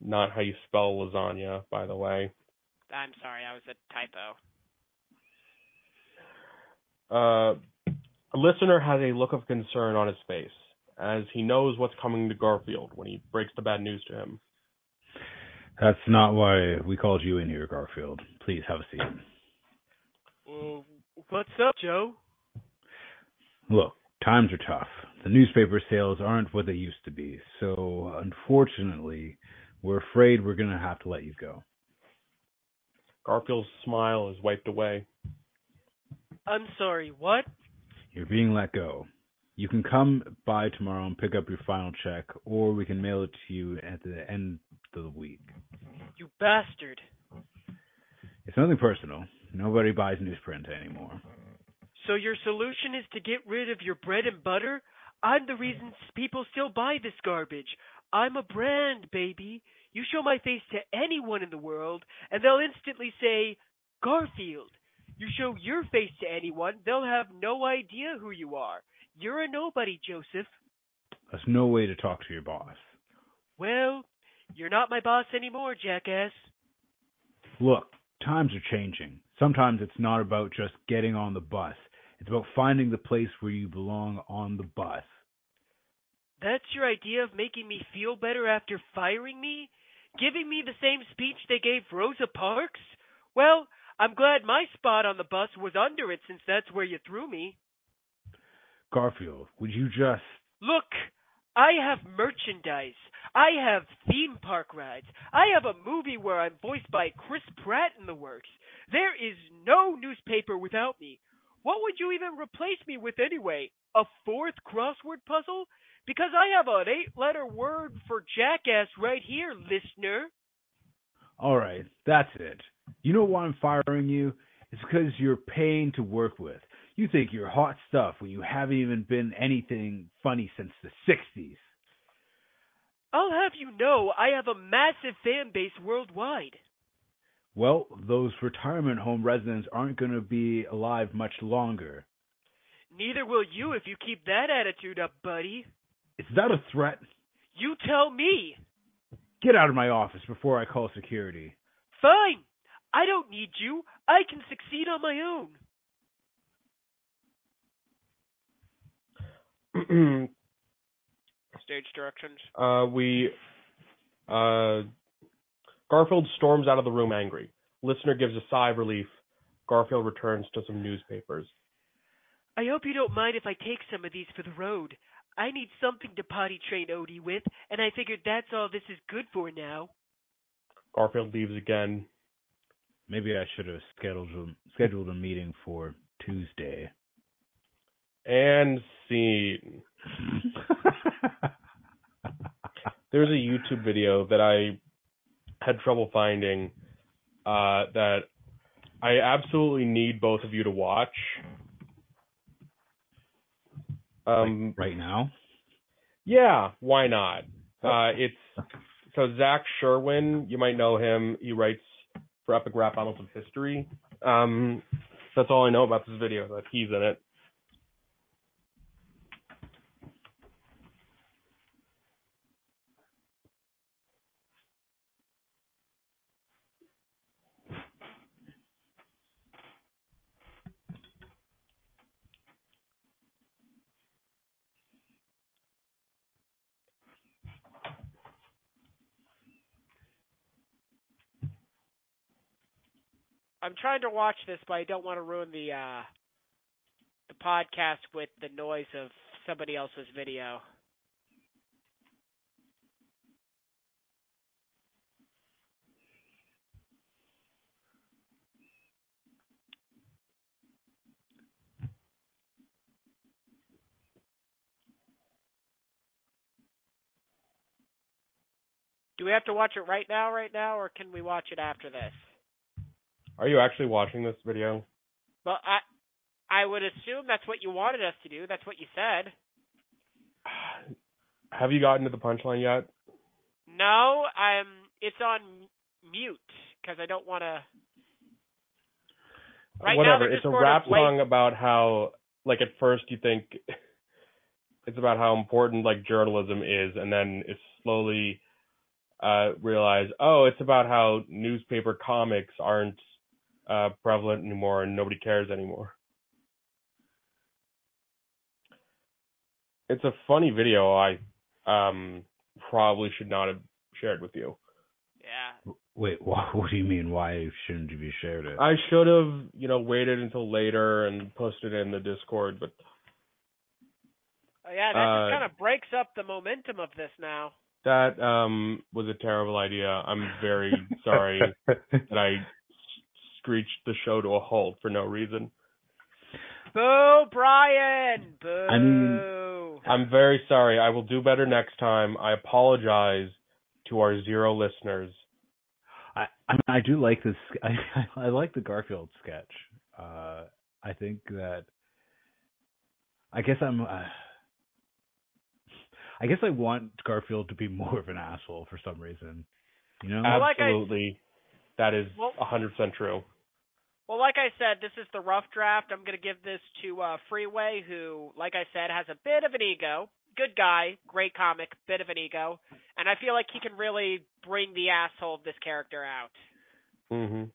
Not how you spell lasagna, by the way. I'm sorry, I was a typo. Uh, a listener has a look of concern on his face, as he knows what's coming to Garfield when he breaks the bad news to him. That's not why we called you in here, Garfield. Please have a seat. Well, what's up, Joe? Look, times are tough. The newspaper sales aren't what they used to be, so unfortunately, we're afraid we're going to have to let you go. Garfield's smile is wiped away. I'm sorry, what? You're being let go. You can come by tomorrow and pick up your final check, or we can mail it to you at the end of the week. You bastard. It's nothing personal. Nobody buys newsprint anymore. So your solution is to get rid of your bread and butter? I'm the reason people still buy this garbage. I'm a brand, baby. You show my face to anyone in the world, and they'll instantly say, Garfield. You show your face to anyone, they'll have no idea who you are. You're a nobody, Joseph. That's no way to talk to your boss. Well, you're not my boss anymore, jackass. Look, times are changing. Sometimes it's not about just getting on the bus. It's about finding the place where you belong on the bus. That's your idea of making me feel better after firing me? Giving me the same speech they gave Rosa Parks? Well, I'm glad my spot on the bus was under it since that's where you threw me. Garfield, would you just. Look, I have merchandise. I have theme park rides. I have a movie where I'm voiced by Chris Pratt in the works. There is no newspaper without me. What would you even replace me with anyway? A fourth crossword puzzle? Because I have an eight letter word for jackass right here, listener. All right, that's it. You know why I'm firing you? It's because you're paying to work with. You think you're hot stuff when you haven't even been anything funny since the 60s. I'll have you know I have a massive fan base worldwide. Well, those retirement home residents aren't going to be alive much longer. Neither will you if you keep that attitude up, buddy. Is that a threat? You tell me. Get out of my office before I call security. Fine. I don't need you. I can succeed on my own. Stage directions. uh, we uh, Garfield storms out of the room angry. Listener gives a sigh of relief. Garfield returns to some newspapers. I hope you don't mind if I take some of these for the road. I need something to potty train Odie with, and I figured that's all this is good for now. Garfield leaves again. Maybe I should have scheduled scheduled a meeting for Tuesday. And scene. There's a YouTube video that I had trouble finding uh, that I absolutely need both of you to watch. Um, Like, right now? yeah, why not? Uh, it's so Zach Sherwin. You might know him. He writes for Epic Rap Battles of History. Um, that's all I know about this video. That he's in it. I'm trying to watch this, but I don't want to ruin the uh the podcast with the noise of somebody else's video. Do we have to watch it right now, right now, or can we watch it after this? Are you actually watching this video? Well, I I would assume that's what you wanted us to do. That's what you said. Have you gotten to the punchline yet? No, I'm. It's on mute because I don't want to. Right Whatever. they're It's a rap song about how, like, at first you think it's about how important like journalism is, and then it's slowly uh realize, oh, it's about how newspaper comics aren't uh prevalent anymore and nobody cares anymore. It's a funny video. I um probably should not have shared with you. Yeah. Wait, wha- what do you mean? Why shouldn't you be shared it? I should have, you know, waited until later and posted it in the Discord, but Oh, yeah, that Uh, just kind of breaks up the momentum of this now. that um was a terrible idea. I'm very sorry that I s- screeched the show to a halt for no reason. Boo, Brian. Boo. I mean- I'm very sorry. I will do better next time. I apologize to our zero listeners. I I, mean, I do like this. I I like the Garfield sketch. Uh, I think that. I guess I'm. Uh, I guess I want Garfield to be more of an asshole for some reason. You know? Well, like I- Absolutely. that is Well- 100% true. Well, like I said, this is the rough draft. I'm going to give this to uh, Freeway, who, like I said, has a bit of an ego. Good guy, great comic, bit of an ego, and I feel like he can really bring the asshole of this character out. Mhm.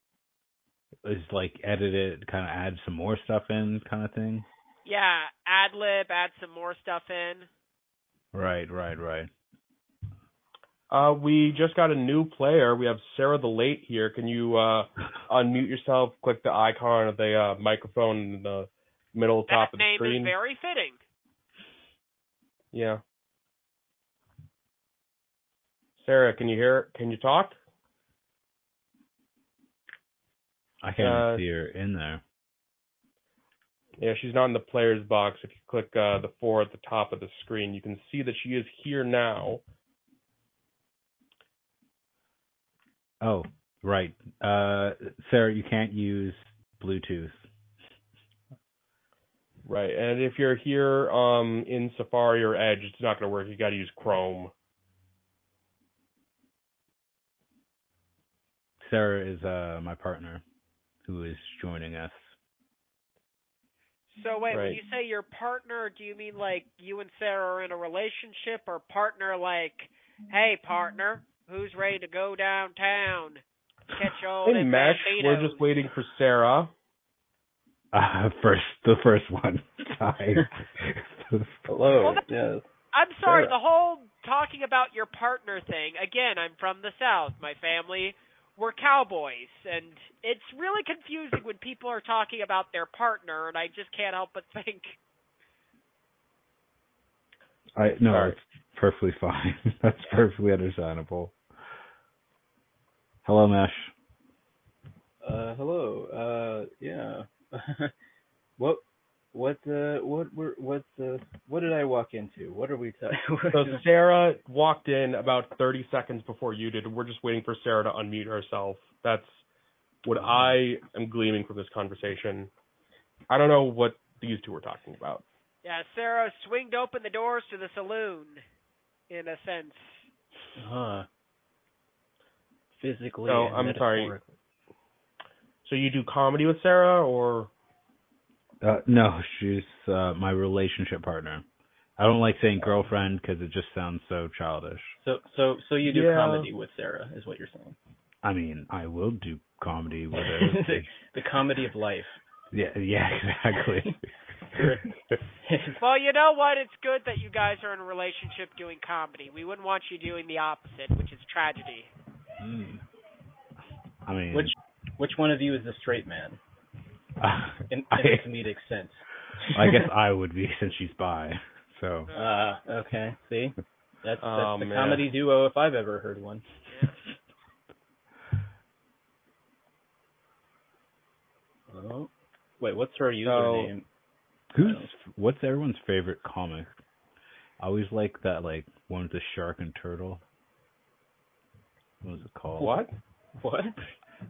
is like edit it, kind of add some more stuff in, kind of thing. Yeah, ad lib, add some more stuff in. Right, right, right. Uh, we just got a new player. We have Sarah the Late here. Can you uh, unmute yourself? Click the icon of the uh, microphone in the middle top of the screen. That name screen. is very fitting. Yeah. Sarah, can you hear? Can you talk? I can't Uh, see her in there. Yeah, she's not in the players box. If you click uh, the four at the top of the screen, you can see that she is here now. Oh, right. Uh, Sarah, you can't use Bluetooth. Right, and if you're here um, in Safari or Edge, it's not going to work. You got to use Chrome. Sarah is uh my partner, who is joining us. So wait, when you say your partner, do you mean like you and Sarah are in a relationship, or partner like, hey partner, who's ready to go downtown? Catch old Hey, Mesh, we're just waiting for Sarah. Uh, first, the first one. Hi. Hello. Well, yes. I'm sorry, Sarah. the whole talking about your partner thing. Again, I'm from the South. My family were cowboys, and it's really confusing when people are talking about their partner, and I just can't help but think. I no, Sorry. it's perfectly fine. That's perfectly understandable. Hello, Mesh. Uh, hello. Uh, yeah. what? What? Uh, what? Were? What? Uh, what did I walk into? What are we talking? So Sarah walked in about 30 seconds before you did. We're just waiting for Sarah to unmute herself. That's what I am gleaming from this conversation. I don't know what these two were talking about. Yeah, Sarah swinged open the doors to the saloon, in a sense. Huh. Physically. So, and I'm sorry. So you do comedy with Sarah, or Uh, no, she's uh, my relationship partner. I don't like saying girlfriend because it just sounds so childish. So, so, so you do Yeah. comedy with Sarah, is what you're saying? I mean, I will do comedy with her. the, the comedy of life. yeah, yeah, exactly. Well, you know what? It's good that you guys are in a relationship doing comedy. We wouldn't want you doing the opposite, which is tragedy. Mm. I mean, Which, which one of you is the straight man? In, in I, a comedic sense. I guess I would be since she's bi. So Uh, okay. See, that's, that's Oh, the man. comedy duo if I've ever heard one. Oh, wait, what's her username? who's what's everyone's favorite comic? I always like that like one with the shark and turtle. What was it called? what? What?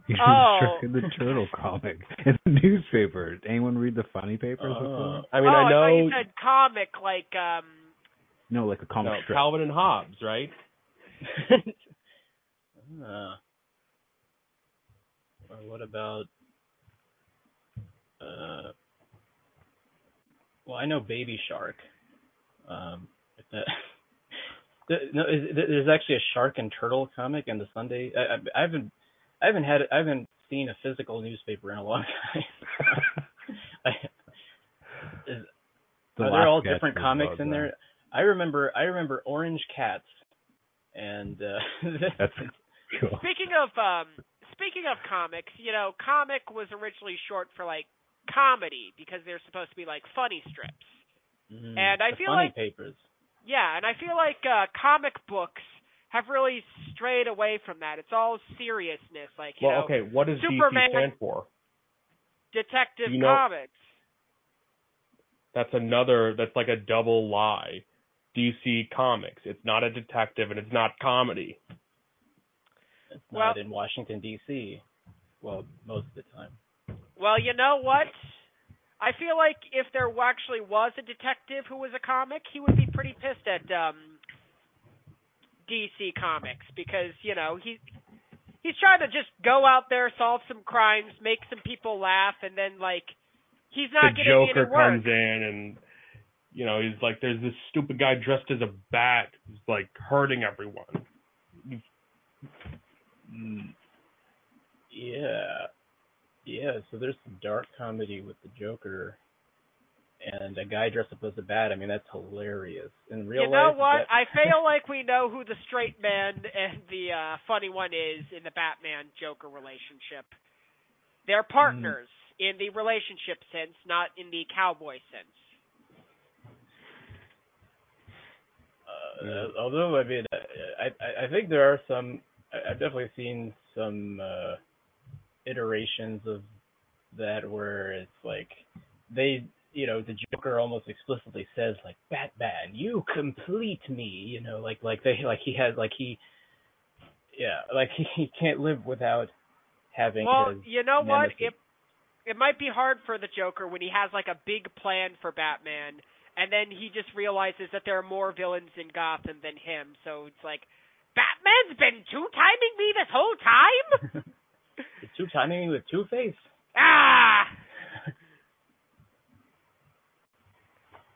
the Oh. shark the turtle comic in the newspaper. Did anyone read the funny papers Uh. I mean, oh, I know thought you said comic, like um. No, like a comic no, strip. Calvin and Hobbes, right? uh, or what about? Uh, well, I know Baby Shark. Um, if that. Th- No, there's actually a shark and turtle comic in the Sunday. I, I, I haven't, I haven't had, I haven't seen a physical newspaper in a long time. I, is, The are there all different comics about in that. there? I remember, I remember Orange Cats, and uh, That's cool. Speaking of um, speaking of comics, you know, comic was originally short for like comedy because they're supposed to be like funny strips. Mm, And I feel funny like- papers. Yeah, and I feel like uh comic books have really strayed away from that. It's all seriousness, like you Well, know, okay. What does Superman- DC stand for? detective you know- comics. That's another. That's like a double lie. DC Comics. It's not a detective and it's not comedy. It's Well- not in Washington D.C. Well, most of the time. Well, you know what? I feel like if there actually was a detective who was a comic, he would be pretty pissed at um DC Comics because, you know, he he's trying to just go out there, solve some crimes, make some people laugh and then like he's not the getting Joker any work. comes in and you know he's like, there's this stupid guy dressed as a bat who's like hurting everyone. Mm, yeah. Yeah, so there's some dark comedy with the Joker and a guy dressed up as a bat. I mean, that's hilarious. In real life you know life, what? that- I feel like we know who the straight man and the uh, funny one is in the Batman Joker relationship. They're partners in the relationship sense, not in the cowboy sense. Uh, although I mean, I, I I think there are some. I- I've definitely seen some uh, iterations of that where it's like they, you know, the Joker almost explicitly says like, "Batman, you complete me," you know, like like they like he has like he, yeah, like he can't live without having Well, you know what? It it might be hard for the Joker when he has like a big plan for Batman, and then he just realizes that there are more villains in Gotham than him. So it's like, Batman's been two timing me this whole time. It's two timing with Two Face. ah.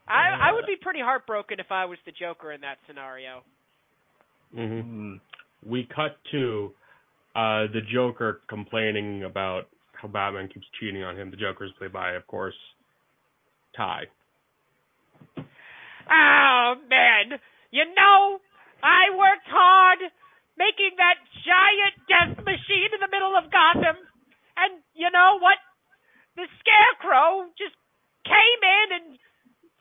I I would be pretty heartbroken if I was the Joker in that scenario. hmm Mm. We cut to uh the Joker complaining about how Batman keeps cheating on him. The Joker's played by, of course, Ty. Oh man, you know, I worked hard making that giant death machine in the middle of Gotham, and you know what? The Scarecrow just came in and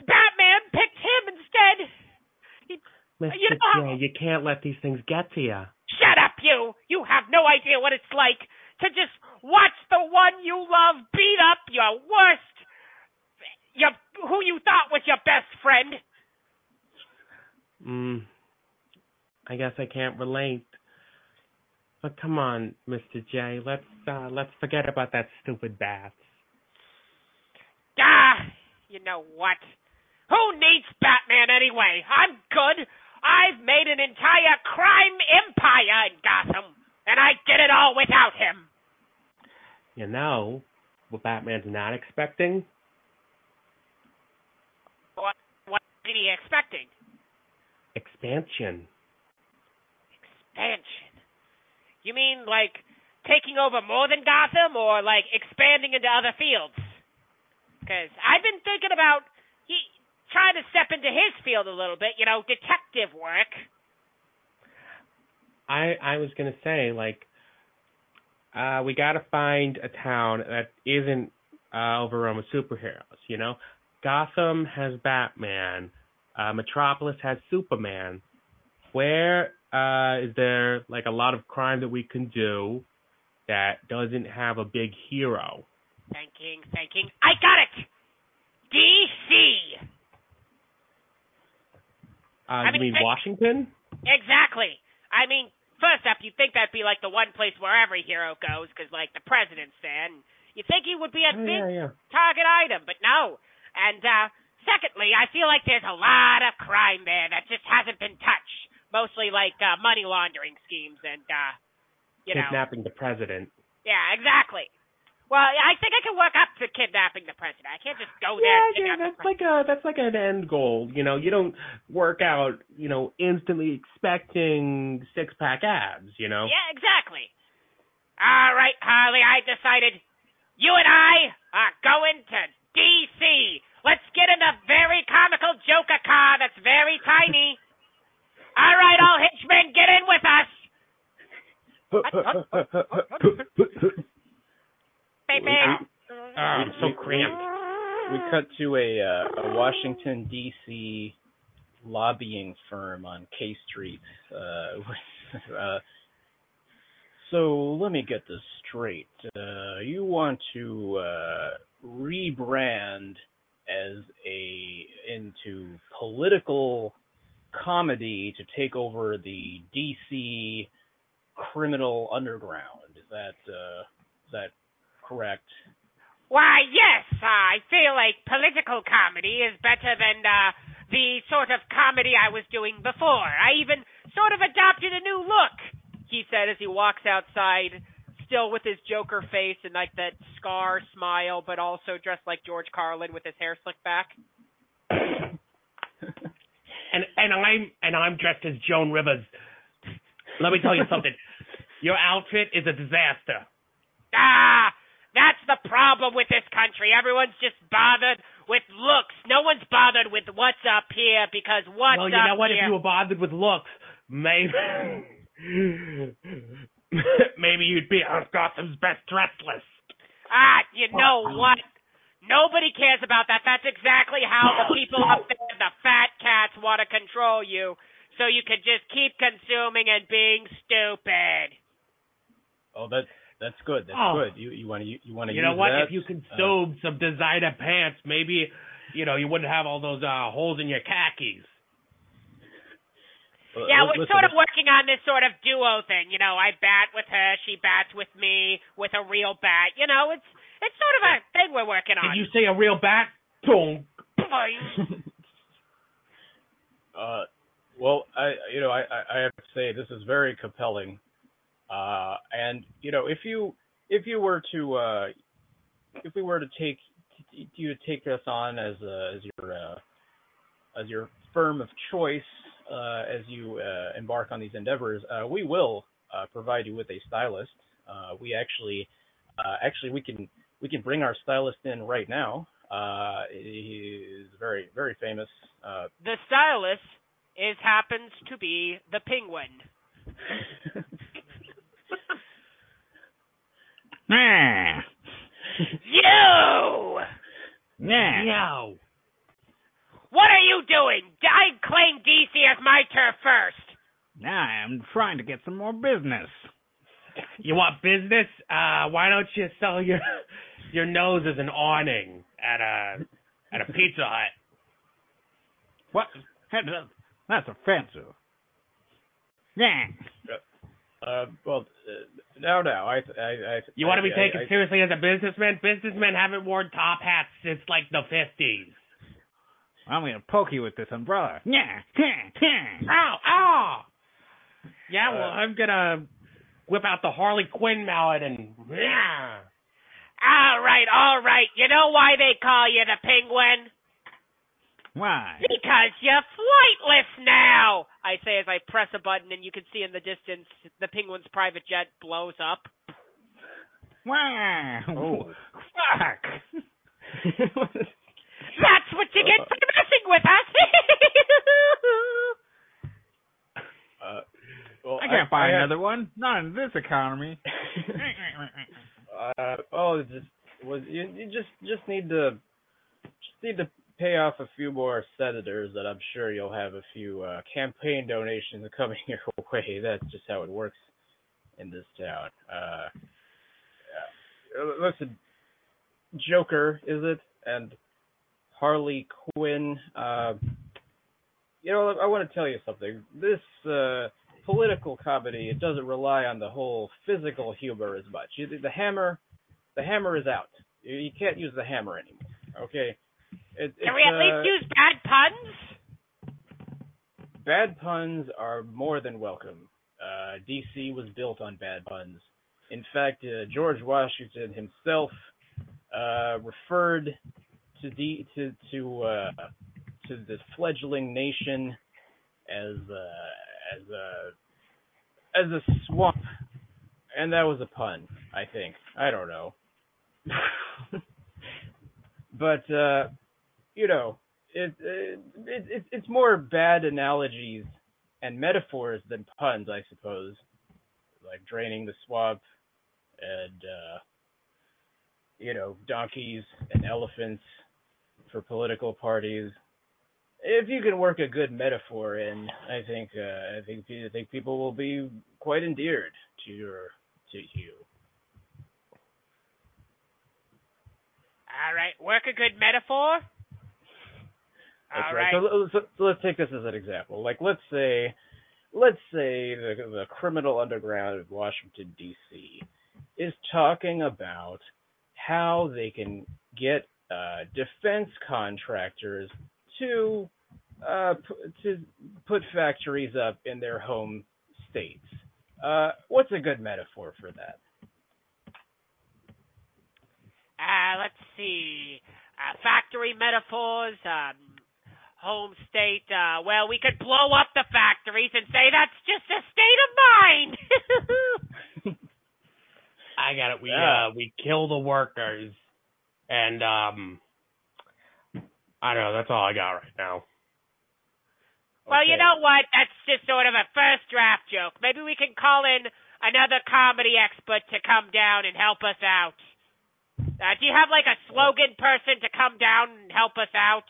Batman picked him instead. He, Mr. You know- J, you can't let these things get to you. shut up, you! You have no idea what it's like to just watch the one you love beat up your worst, your who you thought was your best friend. Mm, I guess I can't relate. But come on, Mr. J, let's uh let's forget about that stupid bat. Ah, you know what? Who needs Batman anyway? I'm good. I've made an entire crime empire in Gotham, and I did it all without him. You know what Batman's not expecting? What? What is he expecting? Expansion. Expansion. You mean like taking over more than Gotham, or like expanding into other fields? Because I've been thinking about he trying to step into his field a little bit. You know, detective work. I I was gonna say like uh we gotta find a town that isn't uh overrun with superheroes, you know? Gotham has Batman, uh Metropolis has Superman. Where uh is there like a lot of crime that we can do that doesn't have a big hero? Thinking, thinking. I got it. DC. Uh I you mean, mean think- Washington? Exactly. I mean, first up, you'd think that'd be like the one place where every hero goes, because like the president's there. And you'd think he would be a Oh, big yeah, yeah. target item, but no. And uh secondly, I feel like there's a lot of crime there that just hasn't been touched. Mostly like uh, money laundering schemes and uh you know. Kidnapping the president. Yeah, exactly. Well, I think I can work up to kidnapping the president. I can't just go there Yeah, and yeah, the that's like a that's like an end goal. You know, you don't work out, you know, instantly expecting six pack abs. You know. Yeah, exactly. All right, Harley, I decided you and I are going to DC. Let's get in a very comical Joker car that's very tiny. All right, all hitchmen, get in with us. Baby. Ah, I'm so cramped. we cut to a uh, a Washington D.C. lobbying firm on K Street. Uh, with, uh, so let me get this straight. Uh, you want to uh, rebrand as a into political comedy to take over the D.C. criminal underground. Is that uh, is that correct? Why, yes, I feel like political comedy is better than uh, the sort of comedy I was doing before. I even sort of adopted a new look, he said as he walks outside, still with his Joker face and like that scar smile, but also dressed like George Carlin with his hair slicked back. And and I'm and I'm dressed as Joan Rivers. Let me tell you something. Your outfit is a disaster. Ah, that's the problem with this country. Everyone's just bothered with looks. No one's bothered with what's up here because what's well, you up know what? here. If you were bothered with looks, maybe maybe you'd be on Gotham's best dressed list. Ah, you know what? Nobody cares about that. That's exactly how the people up there, the fat cats, want to control you. So you can just keep consuming and being stupid. Oh, that's that's good. That's Oh. good. You you want to you want to You use know what? that? If you consumed some designer pants, maybe you know you wouldn't have all those uh, holes in your khakis. Uh, Yeah, li- we're listen, sort of working on this sort of duo thing. You know, I bat with her, she bats with me with a real bat. You know, it's it's sort of a thing we're working on. Did you say a real bat? Boom. Uh, well, I you know I, I I have to say this is very compelling, uh, and you know if you if you were to uh, if we were to take you to take us on as uh, as your uh, as your firm of choice uh, as you uh, embark on these endeavors, uh, we will uh, provide you with a stylist. Uh, we actually uh, actually we can we can bring our stylist in right now. Uh, he is very very famous. Uh, the stylist is happens to be the penguin. Nah. You! Nah. Meow. What are you doing? I claim DC as my turf first. Nah, I'm trying to get some more business. You want business? Uh, why don't you sell your your nose is an awning at a at a Pizza Hut? What? That- That's offensive. Yeah. Uh, well, uh, now, now, I, I, I You want to be I- taken I- seriously as a businessman? Businessmen haven't worn top hats since like the fifties. I'm gonna poke you with this umbrella. Yeah. Yeah. Ow! Ow! Yeah, well, Uh, I'm gonna whip out the Harley Quinn mallet and yeah. All right, all right. You know why they call you the penguin? Why? Because you're flightless now. I say as I press a button, and you can see in the distance the penguin's private jet blows up. Why? Oh. Fuck. That's what you get for messing with us. uh, well, I can't buy I have- another one. Not in this economy. Uh, oh, just was you, you just just need to just need to pay off a few more senators, and I'm sure you'll have a few uh, campaign donations coming your way. That's just how it works in this town. Uh, yeah. Listen, Joker, is it? And Harley Quinn. Uh, you know, I want to tell you something. This uh, political comedy it doesn't rely on the whole physical humor as much. You, the hammer, the hammer is out. You, can't use the hammer anymore. Okay. It, Can we at uh, least use bad puns? bad puns are more than welcome. Uh, DC was built on bad puns. In fact, uh, George Washington himself uh, referred to D- to to uh, to the fledgling nation as uh, as a as a swamp, and that was a pun. I think I don't know, but uh, you know it, it, it it's more bad analogies and metaphors than puns, I suppose. Like draining the swamp and uh you know, donkeys and elephants for political parties. If you can work a good metaphor in, I think uh, I think I think people will be quite endeared to your to you. All right, work a good metaphor. That's All right. right. So, so, so let's take this as an example. Like let's say, let's say the the criminal underground of Washington D.C. is talking about how they can get uh, defense contractors to uh, to put factories up in their home states. Uh, what's a good metaphor for that? Uh, let's see. Uh, factory metaphors, um, home state. Uh, well, we could blow up the factories and say that's just a state of mind. I got it. We Yeah. uh we kill the workers And um, I don't know. That's all I got right now. Well, you know what? That's just sort of a first draft joke. Maybe we can call in another comedy expert to come down and help us out. Uh, do you have like a slogan person to come down and help us out?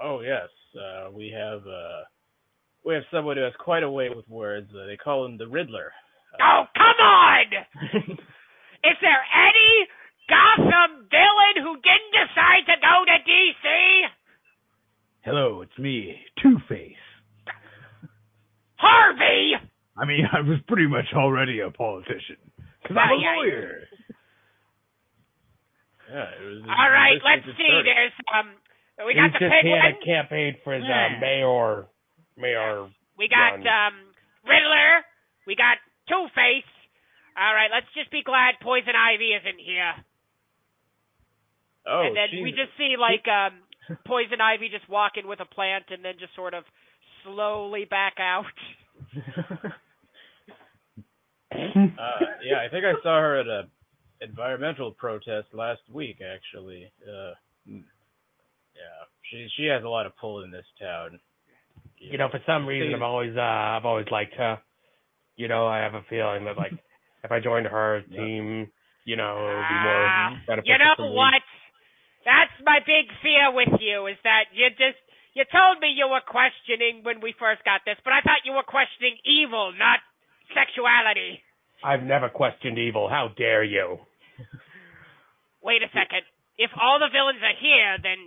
Oh yes, uh, we have uh, we have someone who has quite a way with words. Uh, they call him the Riddler. Oh, come on! Is there any Gotham villain who didn't decide to go to DC? Hello, it's me, Two Face. Harvey! I mean, I was pretty much already a politician because I'm a Aye, aye. lawyer. Yeah, it was. All right, let's see. started. There's um, we got the just penguin. campaign for his Yeah. mayor. Mayor. We got Run. um Riddler. We got Two Face. All right, let's just be glad Poison Ivy isn't here. Oh, and then she's- we just see like um Poison Ivy just walk in with a plant and then just sort of slowly back out. uh, yeah, I think I saw her at a environmental protest last week. Actually, uh, yeah, she she has a lot of pull in this town. You know, for some reason, I've always uh, I've always liked her. You know, I have a feeling that like if I joined her Yeah. team, you know, it would be more Ah, beneficial you know for me. what? That's my big fear with you is that you just you told me you were questioning when we first got this, but I thought you were questioning evil, not sexuality. I've never questioned evil. How dare you? Wait a second. If all the villains are here, then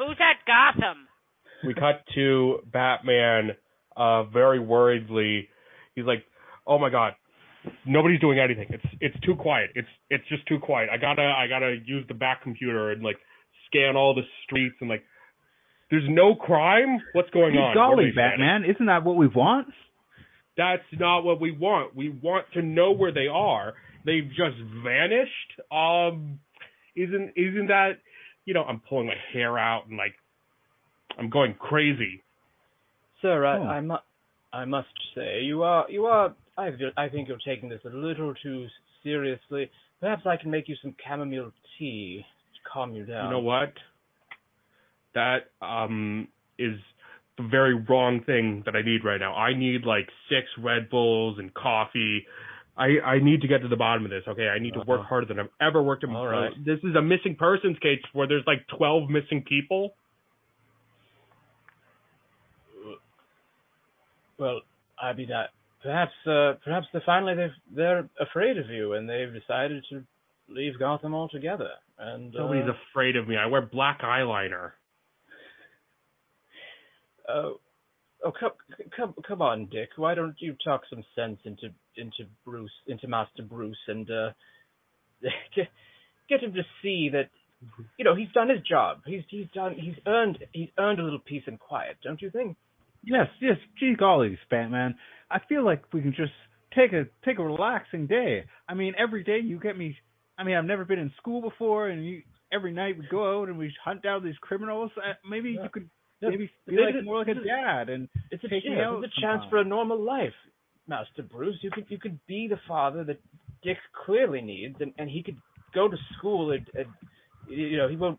who's at Gotham? we cut to Batman uh very worriedly. He's like, "Oh my god, nobody's doing anything. It's it's too quiet. It's it's just too quiet. I gotta I gotta use the back computer and like scan all the streets and like, there's no crime. What's going on? Golly. Batman, isn't that what we want? That's not what we want. We want to know where they are. They've just vanished. Um, isn't isn't that? You know, I'm pulling my hair out and like, I'm going crazy. Sir, I, Oh. I, mu- I must say, you are, you are, I, I think you're taking this a little too seriously. Perhaps I can make you some chamomile tea to calm you down. You know what? That um is the very wrong thing that I need right now. I need like six Red Bulls and coffee. I I need to get to the bottom of this. Okay, I need to work Uh-huh. harder than I've ever worked in. All right. This is a missing persons case where there's like 12 missing people. Well, I mean, that perhaps, uh, perhaps they finally they've, they're afraid of you and they've decided to leave Gotham altogether. And Nobody's uh, afraid of me. I wear black eyeliner. Oh, oh, come, come, come on, Dick. Why don't you talk some sense into into Bruce, into Master Bruce, and uh, get get him to see that you know he's done his job. He's he's done he's earned he's earned a little peace and quiet, don't you think? Yes, yes. Gee golly, Batman. I feel like we can just take a take a relaxing day. I mean, every day you get me. I mean, I've never been in school before, and you every night we go out and we hunt down these criminals. Uh, maybe Yeah. you could Yeah. maybe be like it- more like a dad and It's a, Take me yeah, out it's a chance for a normal life, Master Bruce. You could you could be the father that Dick clearly needs, and, and he could go to school and, and you know he won't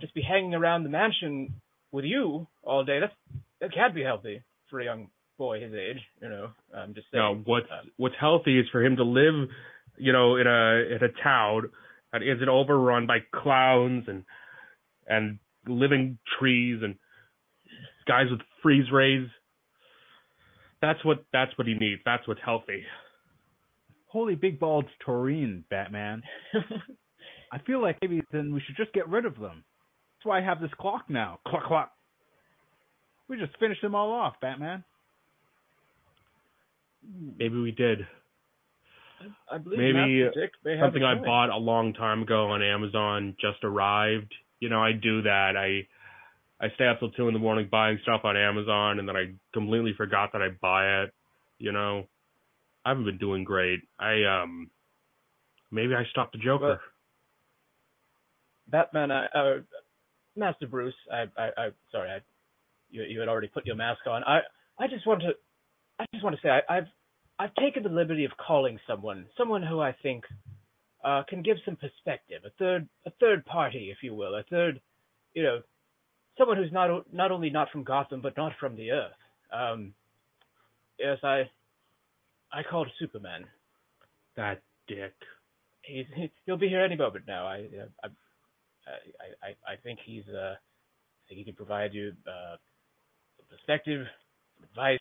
just be hanging around the mansion with you all day. That's that can't be healthy for a young boy his age. You know, I'm just saying. No, what's Um, what's healthy is for him to live, you know, in a in a town that isn't overrun by clowns and and living trees and guys with freeze rays. That's what that's what he needs. That's what's healthy. holy big bald taurine, Batman. I feel like maybe then we should just get rid of them. That's why I have this clock now. Clock, clock. We just finished them all off, Batman. Maybe we did. I believe maybe Dick may have Something I bought a long time ago on Amazon just arrived. You know, I do that. I I stay up till two in the morning buying stuff on Amazon and then I completely forgot that I buy it. You know. I haven't been doing great. I um maybe I stopped the Joker. Well, Batman, I, uh, Master Bruce, I, I, I, sorry, I, you, you had already put your mask on. I, I just want to, I just want to say, I, I've, I've taken the liberty of calling someone, someone who I think uh, can give some perspective, a third a third party, if you will, a third, you know, someone who's not not only not from Gotham but not from the Earth. Um, yes, I I called Superman. That dick. He's he, he'll be here any moment now. I I I I, I think he's uh I think he can provide you uh perspective, advice.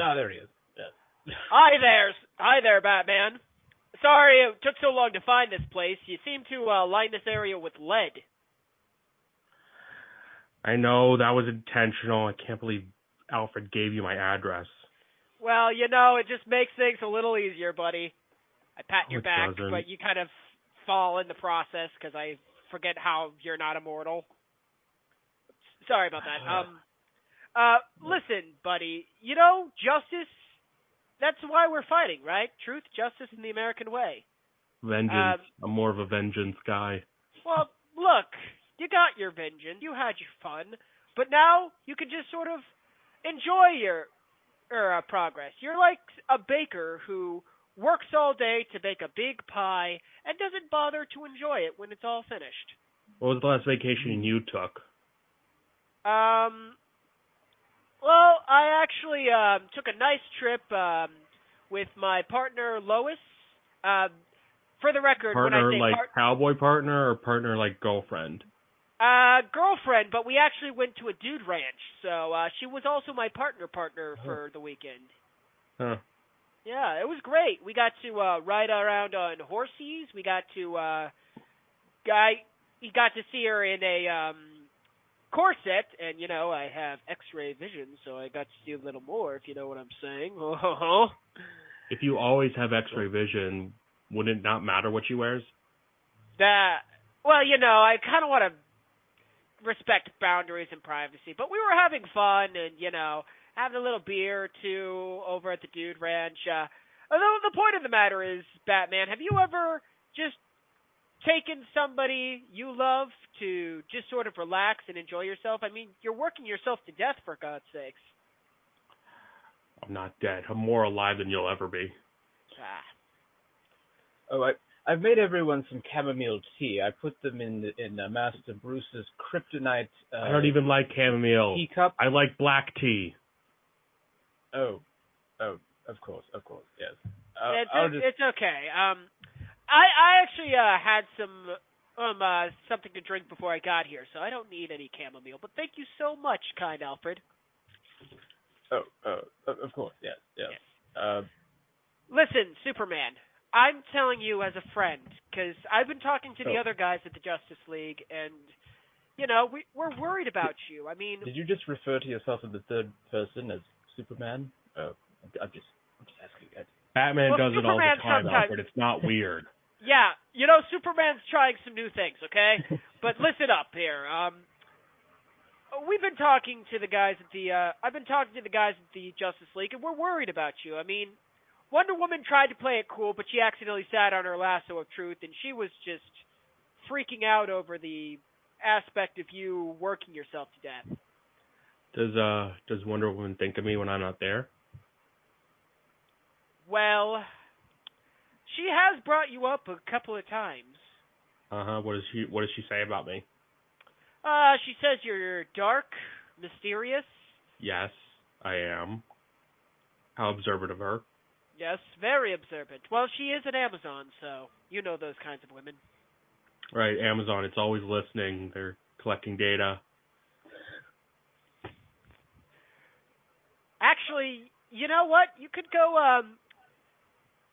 Ah, there he is. Yes. Hi there, hi there, Batman. Sorry it took so long to find this place. You seem to uh, line this area with lead. I know that was intentional. I can't believe Alfred gave you my address. Well, you know, it just makes things a little easier, buddy. I pat your back, doesn't. but you kind of fall in the process because I forget how you're not immortal. Sorry about that. Um, uh, listen, buddy. You know, justice. That's why we're fighting, right? Truth, justice, and the American way. Vengeance. Um, I'm more of a vengeance guy. Well, look, you got your vengeance, you had your fun, but now you can just sort of enjoy your er, uh, progress. You're like a baker who works all day to bake a big pie and doesn't bother to enjoy it when it's all finished. What was the last vacation you took? Um, well, I actually um, took a nice trip um, with my partner Lois. Um, for the record, Partner when I say like part- cowboy partner or partner like girlfriend? Uh, girlfriend, but we actually went to a dude ranch, so uh she was also my partner partner for the weekend. Huh. Yeah, it was great. We got to uh ride around on horses. We got to uh guy he got to see her in a um corset and you know, I have x-ray vision, so I got to see a little more if you know what I'm saying. If you always have X-ray vision, would it not matter what she wears? that well, you know, I kind of want to respect boundaries and privacy, but we were having fun and you know having a little beer or two over at the Dude Ranch. Uh, although the point of the matter is, Batman, have you ever just taken somebody you love to just sort of relax and enjoy yourself? I mean, you're working yourself to death for God's sakes. I'm not dead. I'm more alive than you'll ever be. Ah. Oh, I I've made everyone some chamomile tea. I put them in in uh, Master Bruce's kryptonite. Uh, I don't even like chamomile. teacup. I like black tea. Oh, oh, of course, of course, yes. It's I'll just it's okay. Um, I I actually uh had some um uh something to drink before I got here, so I don't need any chamomile. But thank you so much, kind Alfred. oh, oh, of course, yes, yes. Uh, Listen, Superman. I'm telling you as a friend because I've been talking to the Oh. other guys at the Justice League, and you know we we're worried about you. I mean, did you just refer to yourself in the third person as Superman? Oh, I'm, I'm just, I'm just asking. I, Batman Well, does it all the time, sometimes- Alfred. It's not weird. yeah, you know Superman's trying some new things. Okay, but listen up here. Um, we've been talking to the guys at the. Uh, I've been talking to the guys at the Justice League, and we're worried about you. I mean, Wonder Woman tried to play it cool, but she accidentally sat on her lasso of truth, and she was just freaking out over the aspect of you working yourself to death. Does uh does Wonder Woman think of me when I'm not there? Well, she has brought you up a couple of times. Uh huh. What does she What does she say about me? Uh, she says you're dark, mysterious. Yes, I am. How observant of her. Yes, very observant. Well, she is an Amazon, so you know those kinds of women. Right, Amazon. It's always listening. They're collecting data. Actually, you know what? You could go. Um,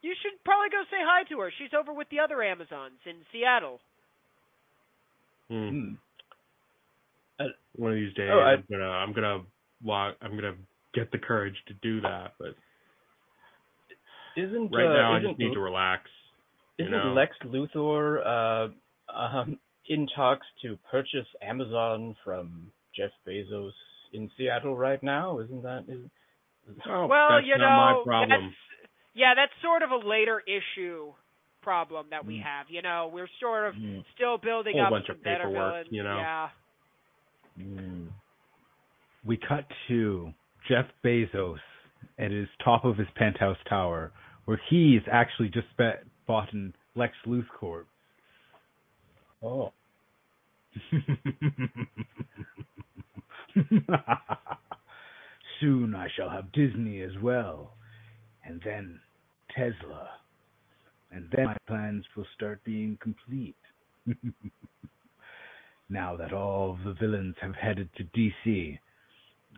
you should probably go say hi to her. She's over with the other Amazons in Seattle. Hmm. hmm. One of these days, Oh, I- I'm gonna I'm gonna walk. I'm gonna get the courage to do that. But Isn't right uh, now, I isn't just need to relax. Isn't know? Lex Luthor uh, um, in talks to purchase Amazon from Jeff Bezos in Seattle right now? Isn't that? Is, Oh, well, that's you not know, my problem. that's yeah, that's sort of a later issue problem that we Mm. have. You know, we're sort of Mm. still building Whole up bunch some of better paperwork, villains. you know. Yeah. Mm. We cut to Jeff Bezos at his top of his penthouse tower, where he's actually just bet, bought in Lex Luthor Corp. Oh. Soon I shall have Disney as well, and then Tesla, and then my plans will start being complete. now that all the villains have headed to DC,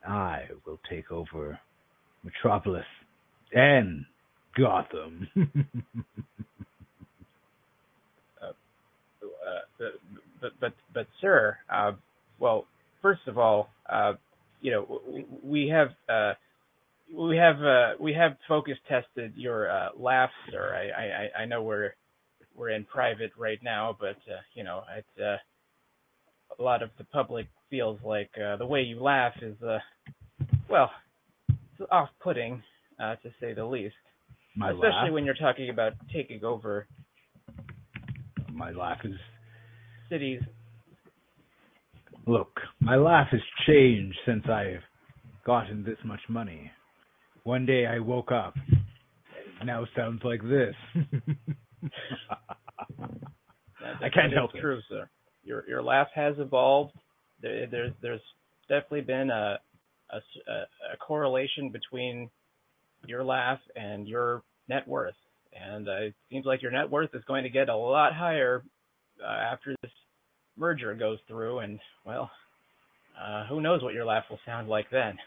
I will take over Metropolis and Gotham. Uh, but, but but but sir, uh, well, first of all, uh, you know, we have uh, we have uh, we have focus tested your uh, laugh, sir. I, I I know we're we're in private right now, but uh, you know, it, uh, a lot of the public feels like uh, the way you laugh is uh, well, it's off-putting uh, to say the least. my Especially laugh, when you're talking about taking over my laugh is cities. Look, my laugh has changed since I've gotten this much money. One day I woke up. It now sounds like this. I can't help it. True, sir. Your your laugh has evolved. There, there's there's definitely been a a correlation between your laugh and your net worth, and uh, it seems like your net worth is going to get a lot higher uh, after this merger goes through. And well, uh, who knows what your laugh will sound like then?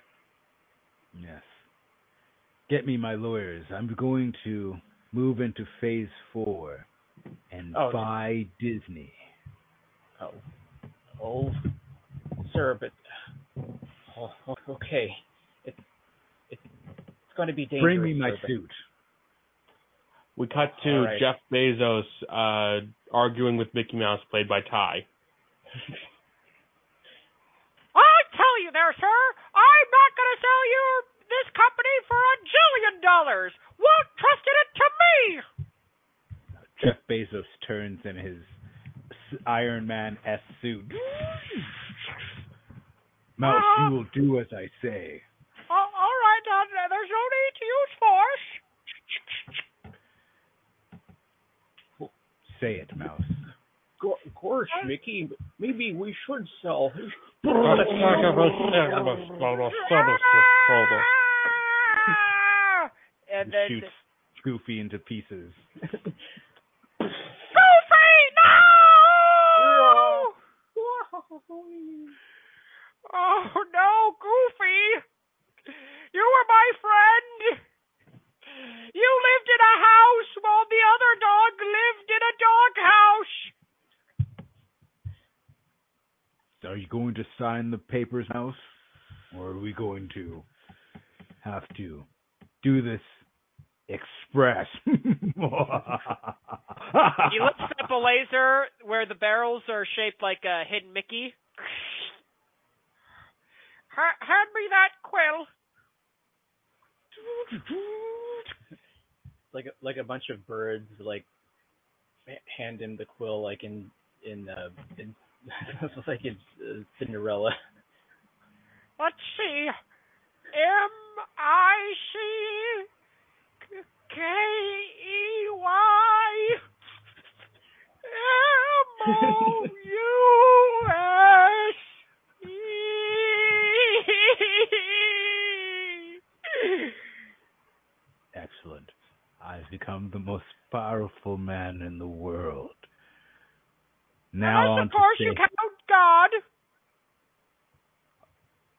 yes. Get me my lawyers. I'm going to move into phase four and Oh, buy Disney. Oh, oh, sir, but oh, okay, it's it's it's going to be dangerous. Bring me my sir, but- suit. We cut to All right. Jeff Bezos uh, arguing with Mickey Mouse, played by Ty. I tell you there, sir, I'm not going to sell you this company for a jillion dollars. Won't trust it to me. Jeff Bezos turns in his Iron Man S suit. Mouse, Uh-huh. you will do as I say. Oh, all right, uh, there's no need to use force. Say it, Mouse. Of course, Mickey. Maybe we should sell. And then shoots Goofy into pieces. Goofy, no! Oh no, Goofy! You were my friend. You lived in a house while the other dog lived in a doghouse. Are you going to sign the papers, Mouse? Or are we going to have to do this express? He lifts up a laser where the barrels are shaped like a hidden Mickey. Ha- hand me that quill. like a, like a bunch of birds like hand him the quill like in in uh in like it's uh, Cinderella. Let's see. M I C K E Y M O U S E. Excellent. I've become the most powerful man in the world. Now on Unless, of course, say, you count God.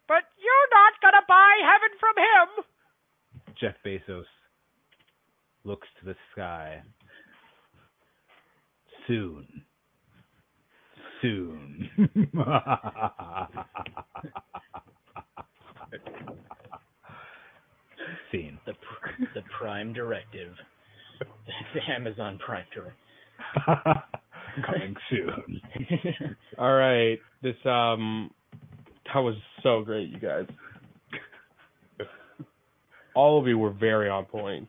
But you're not gonna buy heaven from him. Jeff Bezos looks to the sky. Soon. Soon. Scene. The pr- the Prime Directive. the Amazon Prime Directive. Coming soon. All right, this um, that was so great, you guys. All of you were very on point.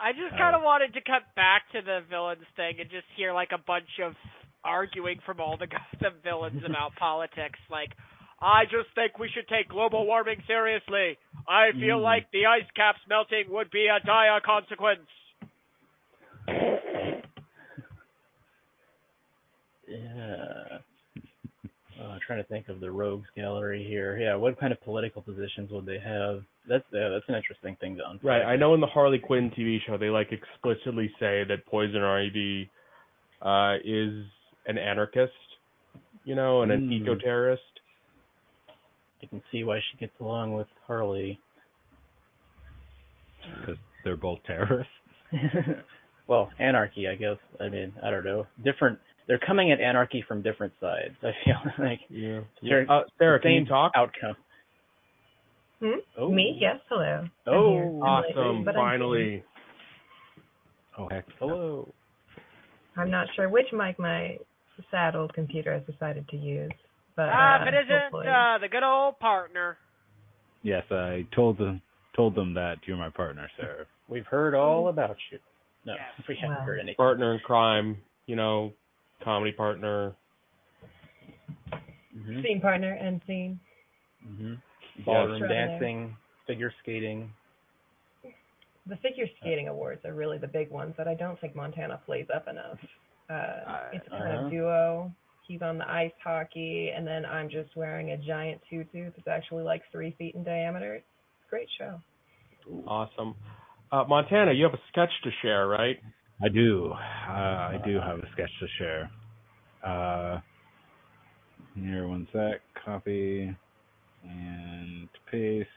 I just Uh, kind of wanted to cut back to the villains thing and just hear like a bunch of arguing from all the Gotham villains about politics. Like, I just think we should take global warming seriously. I feel Mm. like the ice caps melting would be a dire consequence. Yeah. Uh, trying to think of the rogues gallery here. Yeah, what kind of political positions would they have? That's yeah, that's an interesting thing to unpack. Right. I know in the Harley Quinn TV show they like explicitly say that Poison Ivy uh is an anarchist, you know, and an Mm. eco terrorist. I can see why she gets along with Harley. because they're both terrorists. well, anarchy, I guess. I mean, I don't know. Different. They're coming at anarchy from different sides. I feel like Yeah. Sure. Uh, Sarah, can same you talk? outcome. Hmm? Oh. Me? Yes, hello. I'm Oh. I'm Awesome. but Finally. Oh heck. Hello. I'm not sure which mic my sad old computer has decided to use, but Ah, uh, if it isn't hopefully- uh, the good old partner. Yes, I told them told them that you're my partner, Sarah. We've heard all about you. No, Yes. we haven't Wow. heard anything. Partner in crime, you know, comedy partner. hmm scene partner and scene. hmm Ballroom Yes. dancing, figure skating. The figure skating awards are really the big ones that I don't think Montana plays up enough. Uh, Uh, it's a kind uh-huh. of duo. He's on the ice hockey, and then I'm just wearing a giant tutu that's actually like three feet in diameter. It's a great show. Awesome. Uh, Montana, you have a sketch to share, right? I do. Uh, I do have a sketch to share. Uh, here, one sec. Copy and paste.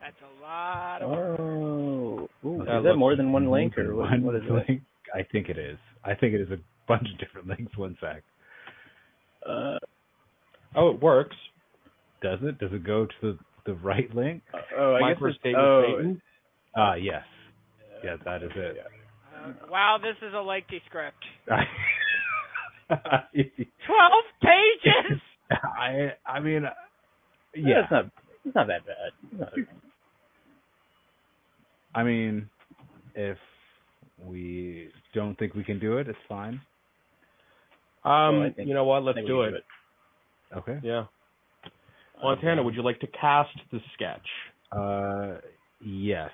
That's a lot of. Oh, Ooh, That is that looks more than one link or what, One what is it? I think it is. I think it is a bunch of different links. One sec. Uh, Oh, it works. Does it? Does it go to the, the right link? oh, I My guess it's, oh, Satan. Ah, yes. Yeah, that is it. Uh, wow, this is a lengthy script. Twelve pages. I I mean, Yeah, yeah. it's not. It's not that bad. It's not that bad. I mean, if we don't think we can do it, it's fine. Um, Well, you know what? Let's think do it. Okay. Yeah. Montana, would you like to cast the sketch? Uh, yes,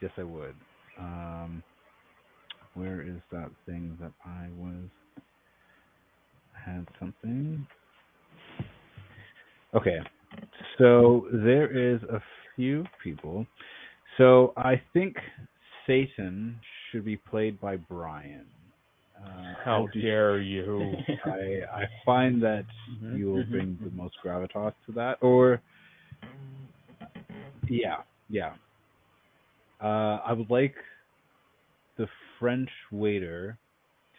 yes, I would. Um, where is that thing that I was had something? Okay, so there is a few people. So I think Satan should be played by Brian. Uh, How dare you? I I find that Mhm, you will mhm, bring the mhm. most gravitas to that, or yeah, yeah. Uh, I would like the French waiter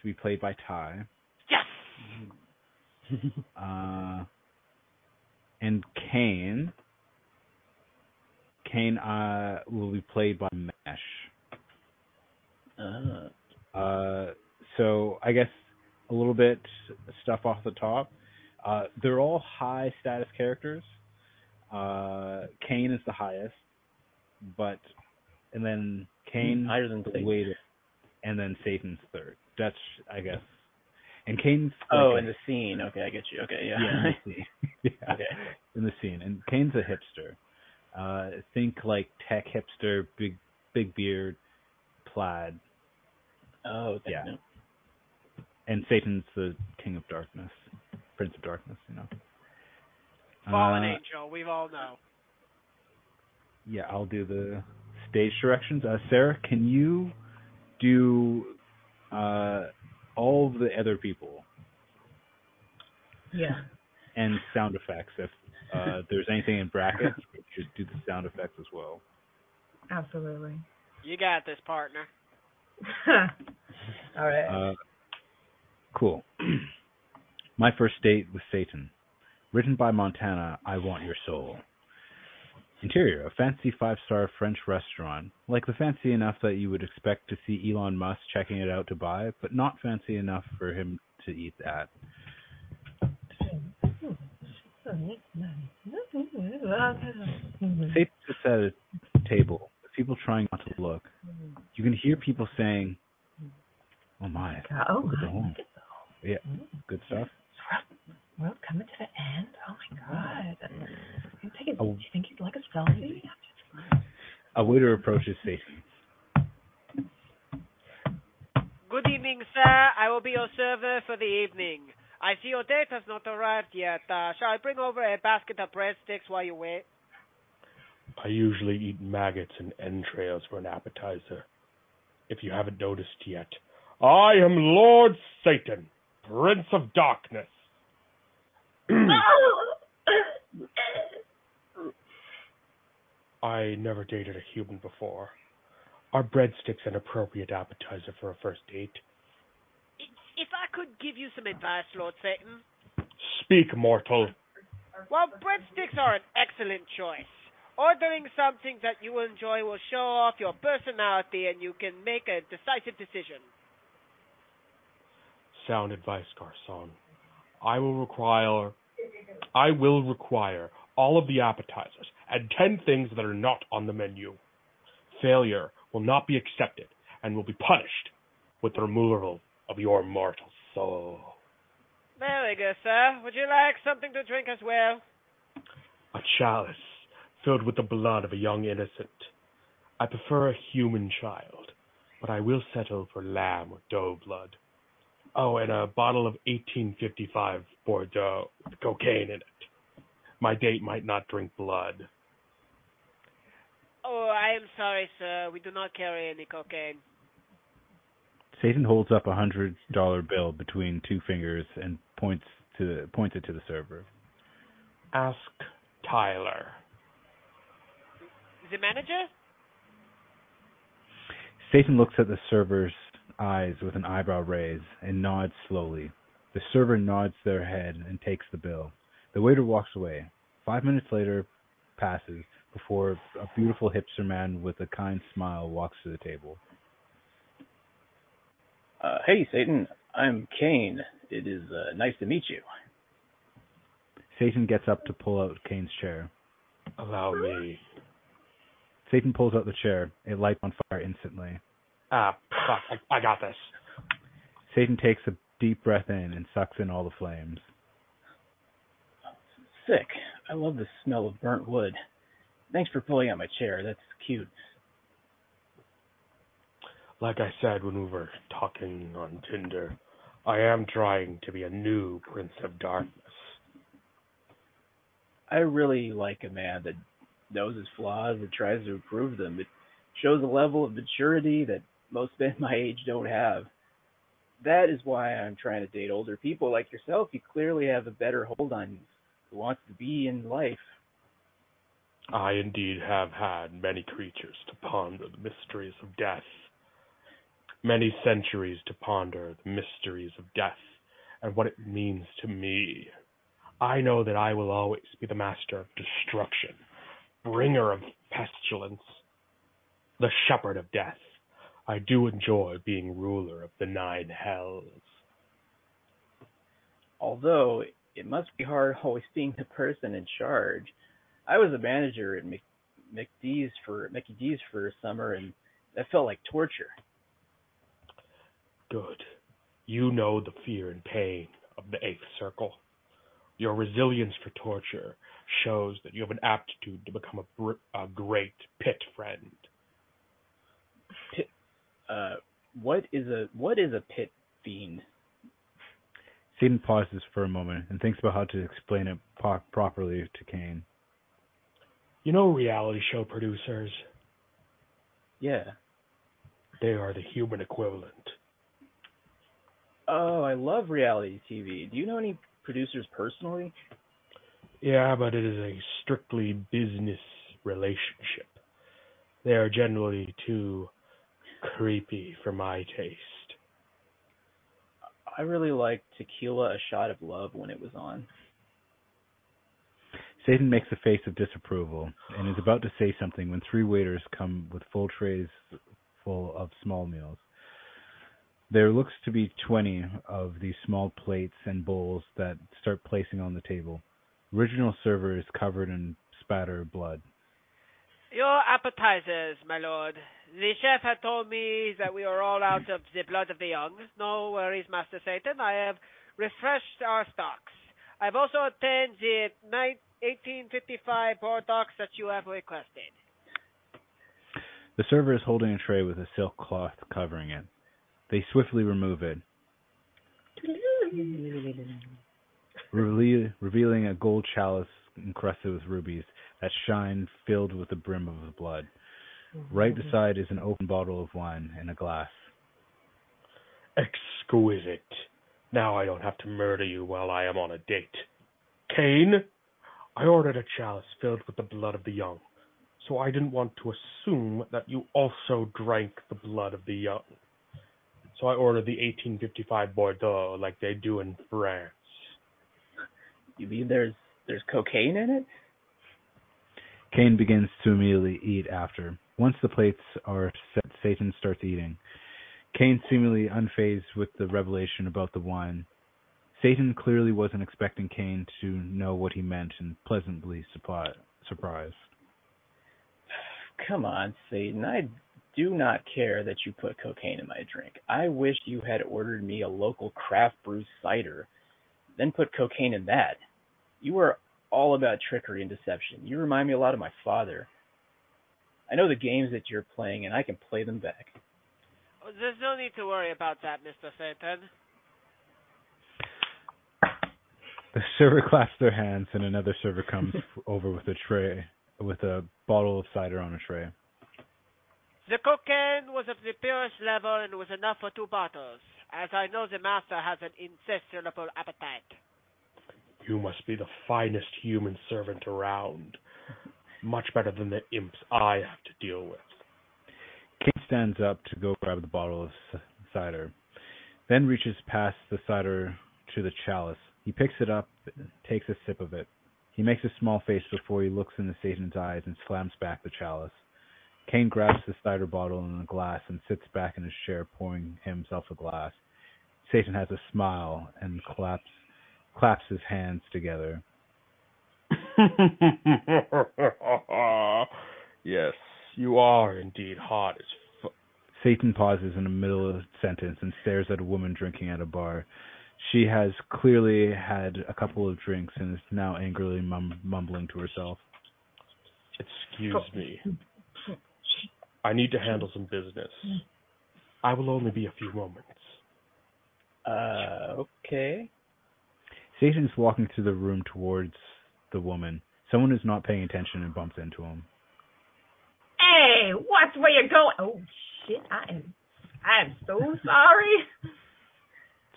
to be played by Ty, Yes. uh, and Kane. Kane uh, will be played by Mesh. Ah. Uh, so I guess a little bit stuff off the top. Uh, they're all high status characters. Uh, Kane is the highest, but and then Kane higher than Satan. waiter, and then Satan's third. That's I guess. And Kane's Oh, like in the scene. Okay, I get you. Okay, yeah, yeah. in the scene. yeah, okay. in the scene. And Kane's a hipster. Uh, think like tech hipster, big big beard, plaid, Oh, okay. Yeah. no. and Satan's the king of darkness, prince of darkness. You know. Fallen Uh, angel. We've all know. Yeah, I'll do the stage directions. Uh, Sarah, can you do uh, all of the other people Yeah. and sound effects? If uh, there's anything in brackets, just do the sound effects as well. Absolutely. You got this, partner. All right. Uh, cool. My first date with Satan. Written by Montana, I Want Your Soul. Interior, a fancy five-star French restaurant, like the fancy enough that you would expect to see Elon Musk checking it out to buy, but not fancy enough for him to eat at. Satan sits at a table, with people trying not to look. You can hear people saying, "Oh my, Oh, the. Yeah, good stuff. World coming to the end? Oh my god. You take it, Oh. do you think you'd like a selfie? A waiter approaches Satan. Good evening, sir. I will be your server for the evening. I see your date has not arrived yet. Uh, shall I bring over a basket of breadsticks while you wait? I usually eat maggots and entrails for an appetizer. If you haven't noticed yet, I am Lord Satan, Prince of Darkness. I never dated a human before. Are breadsticks an appropriate appetizer for a first date? If I could give you some advice, Lord Satan. Speak, mortal. Well, breadsticks are an excellent choice. Ordering something that you enjoy will show off your personality and you can make a decisive decision. Sound advice, Garcon. I will require I will require all of the appetizers and ten things that are not on the menu. Failure will not be accepted and will be punished with the removal of your mortal soul. Very good, sir. Would you like something to drink as well? A chalice filled with the blood of a young innocent. I prefer a human child, but I will settle for lamb or doe blood. Oh, and a bottle of 1855 Bordeaux with cocaine in it. My date might not drink blood. Oh, I am sorry, sir. We do not carry any cocaine. Satan holds up a hundred dollar bill between two fingers and points to points it to the server. Ask Tyler. Is the manager? Satan looks at the server's eyes with an eyebrow raise and nods slowly. The server nods their head and takes the bill. The waiter walks away. Five minutes later passes before a beautiful hipster man with a kind smile walks to the table. Uh, hey, Satan. I'm Kane. It is uh, nice to meet you. Satan gets up to pull out Kane's chair. Allow me. Satan pulls out the chair. It lights on fire instantly. Ah, fuck. I, I got this. Satan takes a deep breath in and sucks in all the flames. Sick. I love the smell of burnt wood. Thanks for pulling out my chair. That's cute. Like I said when we were talking on Tinder, I am trying to be a new Prince of Darkness. I really like a man that knows his flaws and tries to improve them. It shows a level of maturity that most men my age don't have. That is why I'm trying to date older people like yourself. You clearly have a better hold on who wants to be in life. I indeed have had many creatures to ponder the mysteries of death, many centuries to ponder the mysteries of death and what it means to me. I know that I will always be the master of destruction, bringer of pestilence, the shepherd of death. I do enjoy being ruler of the nine hells. Although it must be hard always being the person in charge. I was a manager at Mc, McDee's for Mickey D's for a summer, and that felt like torture. Good. You know the fear and pain of the eighth circle. Your resilience for torture shows that you have an aptitude to become a, br- a great pit friend. Uh, what is a what is a pit fiend? Satan pauses for a moment and thinks about how to explain it po- properly to Kane. You know reality show producers? Yeah. They are the human equivalent. Oh, I love reality TV. Do you know any producers personally? Yeah, but it is a strictly business relationship. They are generally too creepy for my taste. I really liked Tequila: A Shot of Love when it was on. Satan makes a face of disapproval and is about to say something when three waiters come with full trays full of small meals. There looks to be 20 of these small plates and bowls that start placing on the table. Original server is covered in spatter blood. Your appetizers, my lord. The chef had told me that we are all out of the blood of the young. No worries, Master Satan. I have refreshed our stocks. I've also obtained the 1855 Bordeaux that you have requested. The server is holding a tray with a silk cloth covering it. They swiftly remove it, revealing a gold chalice encrusted with rubies that shine filled with the brim of the blood. Mm-hmm. Right beside is an open bottle of wine and a glass. Exquisite. Now I don't have to murder you while I am on a date. Kane, I ordered a chalice filled with the blood of the young, so I didn't want to assume that you also drank the blood of the young. So I ordered the 1855 Bordeaux like they do in France. You mean there's there's cocaine in it? Kane begins to immediately eat after. Once the plates are set, Satan starts eating. Kane seemingly unfazed with the revelation about the wine. Satan clearly wasn't expecting Kane to know what he meant and pleasantly surprised. Come on, Satan. I do not care that you put cocaine in my drink. I wish you had ordered me a local craft brew cider, then put cocaine in that. You are all about trickery and deception. You remind me a lot of my father. I know the games that you're playing, and I can play them back. Oh, there's no need to worry about that, Mr. Satan. The server claps their hands, and another server comes over with a tray, with a bottle of cider on a tray. The cocaine was of the purest level and was enough for two bottles, as I know the master has an insatiable appetite. You must be the finest human servant around. Much better than the imps I have to deal with. Kate stands up to go grab the bottle of cider, then reaches past the cider to the chalice. He picks it up, takes a sip of it. He makes a small face before he looks into Satan's eyes and slams back the chalice. Kane grabs the cider bottle and a glass and sits back in his chair, pouring himself a glass. Satan has a smile and claps claps his hands together. yes, you are indeed hot as f- Satan pauses in the middle of a sentence and stares at a woman drinking at a bar. She has clearly had a couple of drinks and is now angrily mum- mumbling to herself. Excuse me. I need to handle some business. I will only be a few moments. Uh, okay. Satan is walking through the room towards the woman. Someone is not paying attention and bumps into him. Hey, what's where you're going. Oh shit, I am I am so sorry.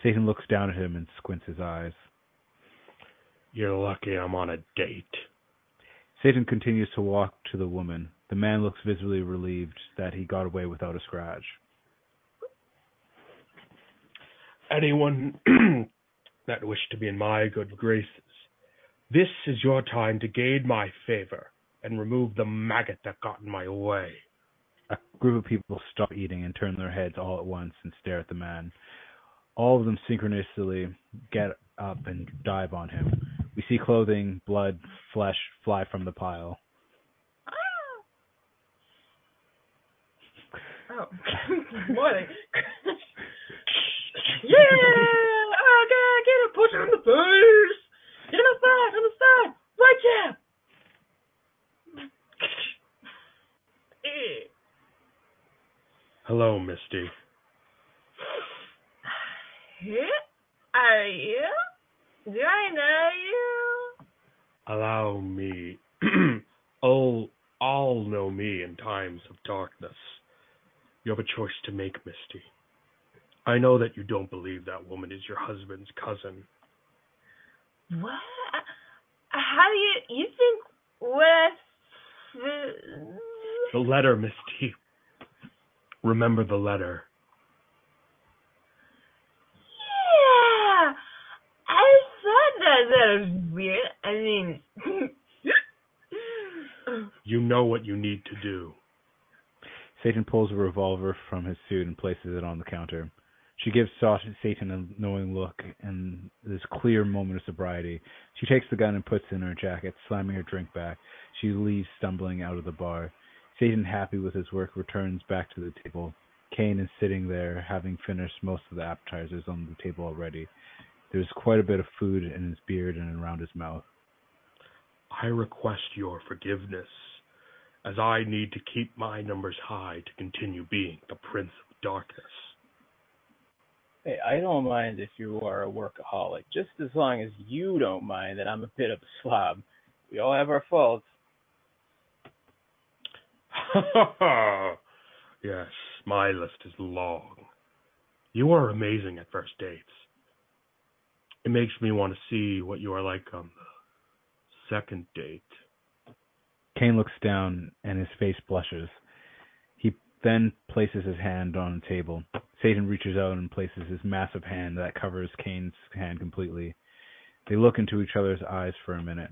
Satan looks down at him and squints his eyes. You're lucky I'm on a date. Satan continues to walk to the woman. The man looks visibly relieved that he got away without a scratch. Anyone that wish to be in my good graces, this is your time to gain my favor and remove the maggot that got in my way. A group of people stop eating and turn their heads all at once and stare at the man. All of them synchronously get up and dive on him. We see clothing, blood, flesh fly from the pile. Ah! Oh, morning. yeah! Oh god, get him! Push him in the face! Get him inside! On the side! Right jab! Hello, Misty. Yeah? Are you? Do I know you? Allow me. all, oh, all know me in times of darkness. You have a choice to make, Misty. I know that you don't believe that woman is your husband's cousin. What? How do you you think what? Uh, the letter, Misty. Remember the letter. Yeah, I thought that that was weird. I mean, You know what you need to do. Satan pulls a revolver from his suit and places it on the counter. She gives Satan a knowing look and this clear moment of sobriety. She takes the gun and puts it in her jacket, slamming her drink back. She leaves stumbling out of the bar. Satan, happy with his work, returns back to the table. Kane is sitting there, having finished most of the appetizers on the table already. There's quite a bit of food in his beard and around his mouth. I request your forgiveness, as I need to keep my numbers high to continue being the Prince of Darkness. Hey, I don't mind if you are a workaholic, just as long as you don't mind that I'm a bit of a slob. We all have our faults. yes, my list is long. You are amazing at first dates. It makes me want to see what you are like on the second date. Kane looks down and his face blushes. He then places his hand on the table. Satan reaches out and places his massive hand that covers Kane's hand completely. They look into each other's eyes for a minute.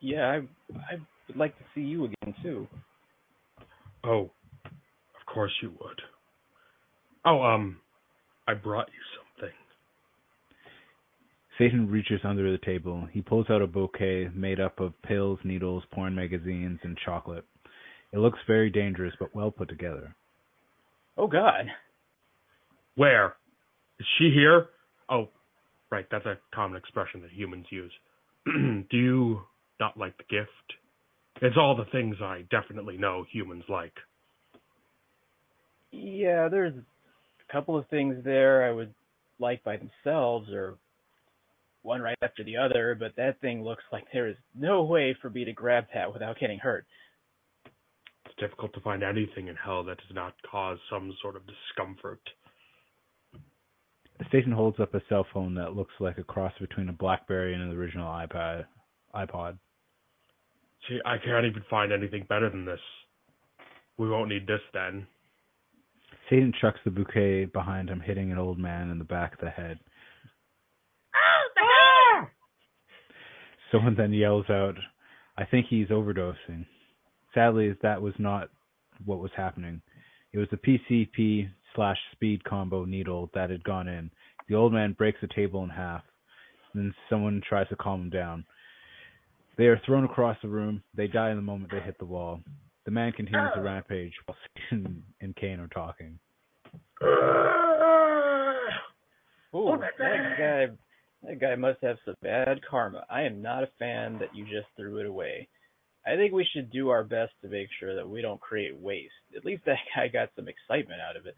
Yeah, I I would like to see you again too. Oh, of course you would. Oh, um, I brought you something. Satan reaches under the table. He pulls out a bouquet made up of pills, needles, porn magazines, and chocolate. It looks very dangerous, but well put together. Oh God. Where? Is she here? Oh, right, that's a common expression that humans use. Do you not like the gift? It's all the things I definitely know humans like. Yeah, there's a couple of things there I would like by themselves or one right after the other, but that thing looks like there is no way for me to grab that without getting hurt. It's difficult to find anything in hell that does not cause some sort of discomfort. Satan holds up a cell phone that looks like a cross between a BlackBerry and an original iPad. iPod. See, I can't even find anything better than this. We won't need this then. Satan chucks the bouquet behind him, hitting an old man in the back of the head. Oh, Someone then yells out, I think he's overdosing. Sadly, that was not what was happening. It was the PCP slash speed combo needle that had gone in. The old man breaks the table in half. Then someone tries to calm him down. They are thrown across the room. They die in the moment they hit the wall. The man continues the rampage while Satan and Kane are talking. Ooh, that guy that guy must have some bad karma. I am not a fan that you just threw it away. I think we should do our best to make sure that we don't create waste. At least that guy got some excitement out of it.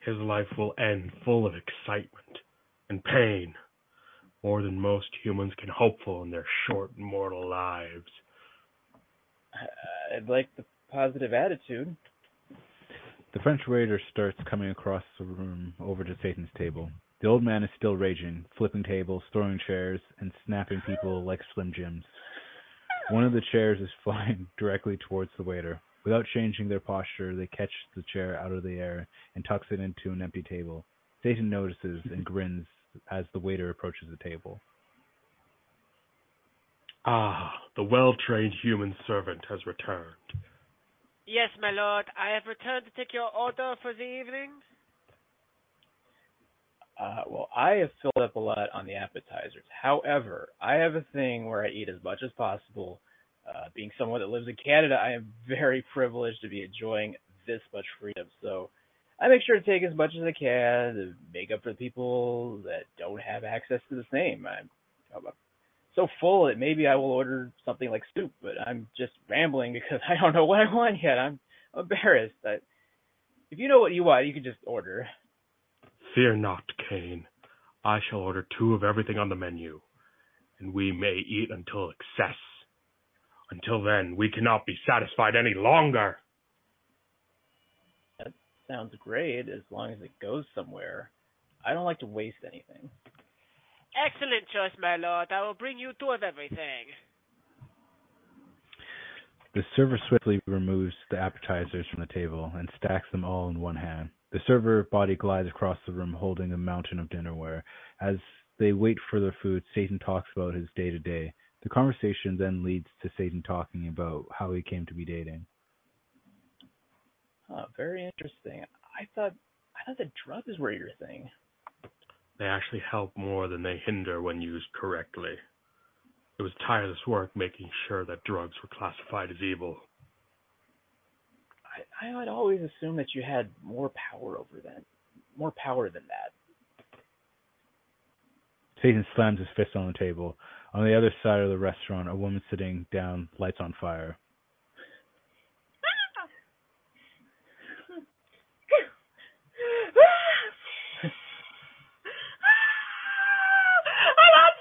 His life will end full of excitement and pain, more than most humans can hope for in their short mortal lives. I'd like the positive attitude. The French waiter starts coming across the room over to Satan's table. The old man is still raging, flipping tables, throwing chairs, and snapping people like Slim Jims. One of the chairs is flying directly towards the waiter. Without changing their posture, they catch the chair out of the air and tucks it into an empty table. Satan notices and grins as the waiter approaches the table. Ah, the well trained human servant has returned. Yes, my lord. I have returned to take your order for the evening. Uh, well, I have filled up a lot on the appetizers. However, I have a thing where I eat as much as possible. Uh, being someone that lives in Canada, I am very privileged to be enjoying this much freedom. So I make sure to take as much as I can to make up for the people that don't have access to the same. I'm, I'm so full that maybe I will order something like soup, but I'm just rambling because I don't know what I want yet. I'm embarrassed. I, if you know what you want, you can just order. Fear not, Kane. I shall order two of everything on the menu, and we may eat until excess. Until then, we cannot be satisfied any longer. That sounds great as long as it goes somewhere. I don't like to waste anything. Excellent choice, my lord. I will bring you two of everything. The server swiftly removes the appetizers from the table and stacks them all in one hand. The server body glides across the room holding a mountain of dinnerware. As they wait for their food, Satan talks about his day to day. The conversation then leads to Satan talking about how he came to be dating. Huh, very interesting. I thought I thought that drugs were your thing. They actually help more than they hinder when used correctly. It was tireless work making sure that drugs were classified as evil. I I had always assume that you had more power over them. more power than that. Satan slams his fist on the table. On the other side of the restaurant, a woman sitting down, lights on fire. Ah! I'm on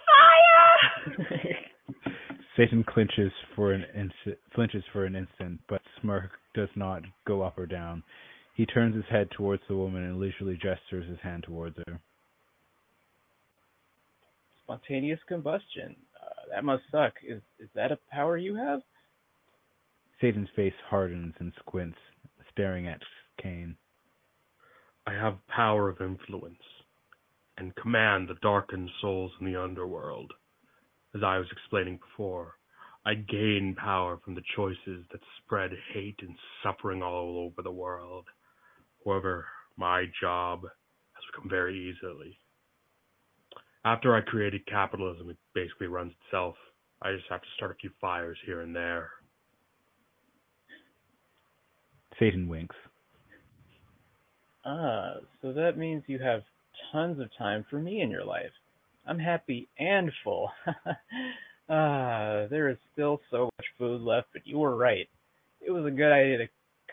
fire. Satan clinches for an instant, flinches for an instant, but smirk does not go up or down. He turns his head towards the woman and leisurely gestures his hand towards her. Spontaneous combustion. Uh, that must suck. Is is that a power you have? Satan's face hardens and squints, staring at Kane. I have power of influence and command the darkened souls in the underworld. As I was explaining before, I gain power from the choices that spread hate and suffering all over the world. However, my job has become very easily. After I created capitalism, it basically runs itself. I just have to start a few fires here and there. Satan winks. Ah, so that means you have tons of time for me in your life. I'm happy and full. ah, there is still so much food left, but you were right. It was a good idea to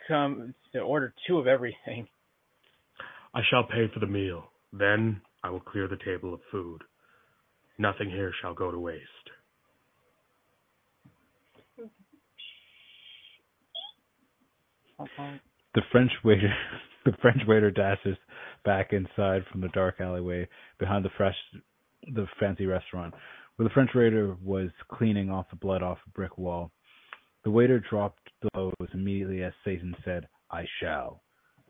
come to order two of everything. I shall pay for the meal. Then I will clear the table of food. Nothing here shall go to waste. The French waiter, the French waiter dashes back inside from the dark alleyway behind the fresh, the fancy restaurant, where the French waiter was cleaning off the blood off a brick wall. The waiter dropped the hose immediately as Satan said, "I shall."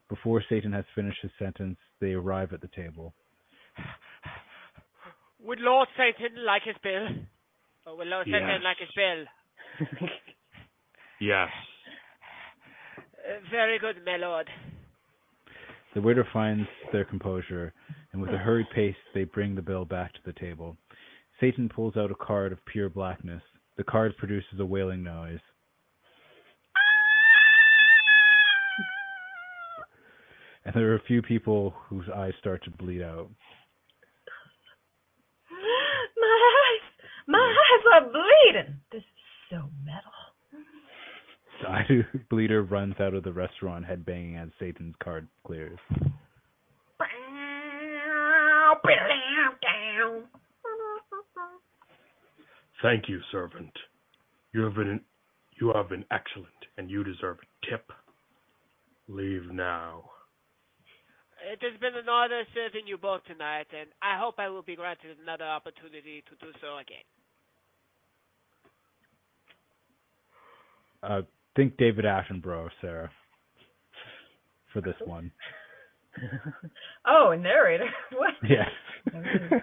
Before Satan has finished his sentence, they arrive at the table. Would Lord Satan like his bill? Or would Lord Yes. Satan like his bill? Yes. Uh, very good, my lord. The waiter finds their composure, and with a hurried pace, they bring the bill back to the table. Satan pulls out a card of pure blackness. The card produces a wailing noise. And there are a few people whose eyes start to bleed out. My eyes, my eyes are bleeding. This is so metal. The eye bleeder runs out of the restaurant, headbanging as Satan's card clears. Thank you, servant. You have been you have been excellent, and you deserve a tip. Leave now. It has been an honor serving you both tonight, and I hope I will be granted another opportunity to do so again. Uh, think David Attenborough, Sarah, for this one. Oh, a narrator. What? Yes.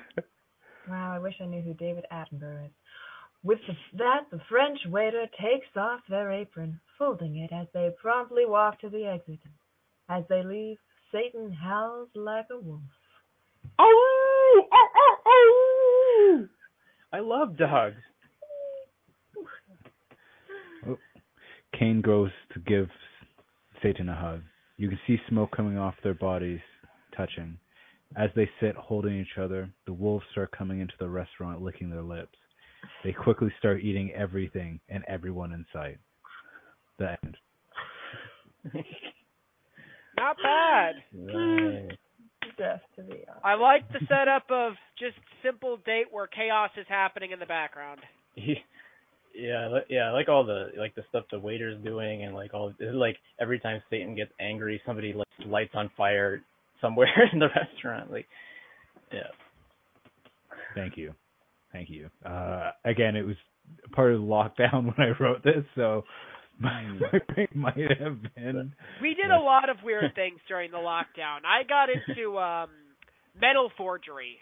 Wow, I wish I knew who David Attenborough is. With the, that, the French waiter takes off their apron, folding it as they promptly walk to the exit. As they leave, Satan howls like a wolf. Oh, oh, oh, oh I love dogs. Kane goes to give Satan a hug. You can see smoke coming off their bodies, touching. As they sit holding each other, the wolves start coming into the restaurant, licking their lips. They quickly start eating everything and everyone in sight. The end. Not bad. Right. Death to the eye. I like the setup of just simple date where chaos is happening in the background. Yeah, yeah, like all the like the stuff the waiter's doing, and like all it's like every time Satan gets angry, somebody lights lights on fire somewhere in the restaurant. Like, yeah, Thank you. Thank you. Uh, again, it was part of the lockdown when I wrote this, so my, my brain might have been. We did Yes. a lot of weird things during the lockdown. I got into um metal forgery.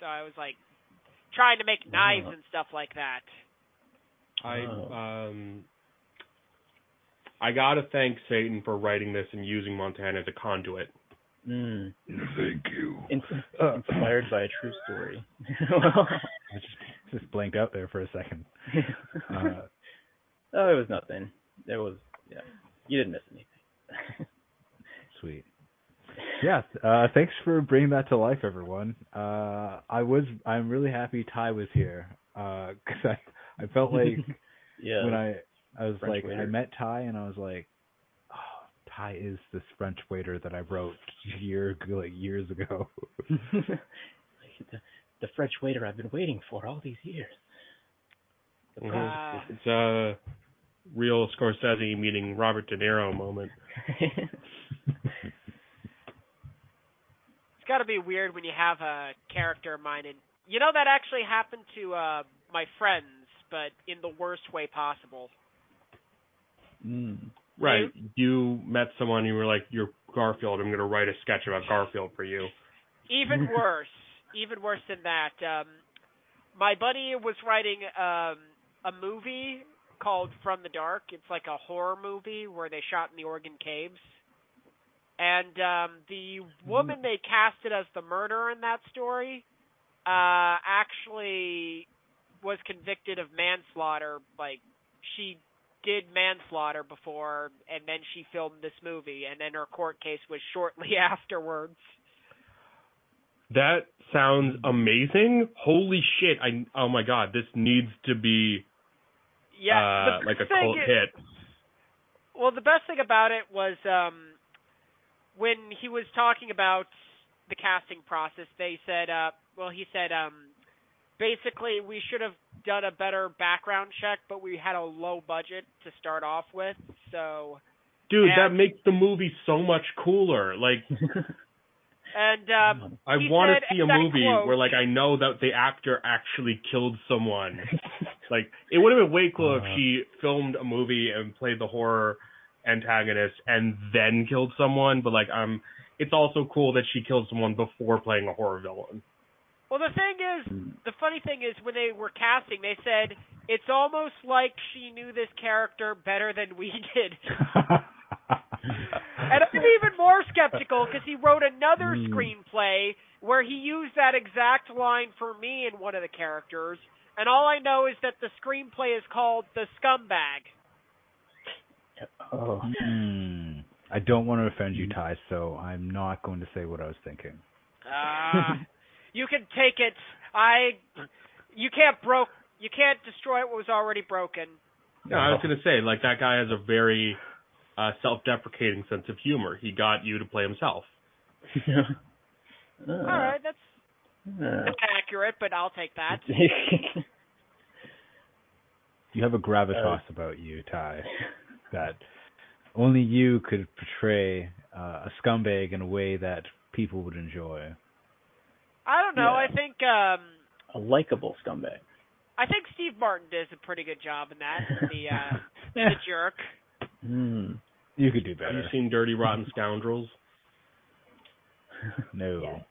So I was like trying to make knives Wow. and stuff like that. I um I gotta thank Satan for writing this and using Montana as a conduit. mm. Thank you. In- Uh, inspired by a true story. I just just blanked out there for a second. Uh, oh, it was nothing. It was yeah. You didn't miss anything. sweet. yeah, uh, thanks for bringing that to life, everyone. Uh, I was, I'm really happy Ty was here because I, I felt like yeah. when I, I was French like, I met Ty and I was like, oh, Ty is this French waiter that I wrote year, like years ago. The, the French waiter I've been waiting for all these years. The Mhm. promise It's a real Scorsese meeting Robert De Niro moment. It's got to be weird when you have a character in mind, and you know that actually happened to uh my friends, but in the worst way possible. mm. Right. You met someone, you were like, You're Garfield, I'm going to write a sketch about Garfield for you. Even worse, even worse than that. Um, my buddy was writing um, a movie called From the Dark. It's like a horror movie where they shot in the Oregon caves. And um, the woman they casted as the murderer in that story uh, actually was convicted of manslaughter. Like she did manslaughter before, and then she filmed this movie, and then her court case was shortly afterwards. That sounds amazing. Holy shit. I oh my god, this needs to be Yeah, uh, like a cult is- hit. Well, the best thing about it was um when he was talking about the casting process. They said, uh, well, he said, um, basically we should have done a better background check, but we had a low budget to start off with, so. Dude, And- that makes the movie so much cooler. Like And um, I want to see a movie quote- where like I know that the actor actually killed someone. like it would have been way cooler if Uh-huh. she filmed a movie and played the horror antagonist and then killed someone, but like um it's also cool that she killed someone before playing a horror villain. Well, the thing is, the funny thing is when they were casting, they said it's almost like she knew this character better than we did. And I'm even more skeptical because he wrote another Hmm. screenplay where he used that exact line for me in one of the characters, and all I know is that the screenplay is called The Scumbag. oh. Hmm. I don't want to offend you, Ty, so I'm not going to say what I was thinking. Ah, you can take it. I, you can't broke, you can't destroy what was already broken. No, I was gonna say like that guy has a very uh self-deprecating sense of humor. He got you to play himself. Uh, All right, that's uh. that's accurate, but I'll take that. You have a gravitas about you, Ty, that only you could portray uh, a scumbag in a way that people would enjoy. I don't know. Yeah. I think um, a likable scumbag. I think Steve Martin does a pretty good job in that. The uh, the jerk. Hmm. You could do better. Have you seen Dirty Rotten Scoundrels? no. Yes.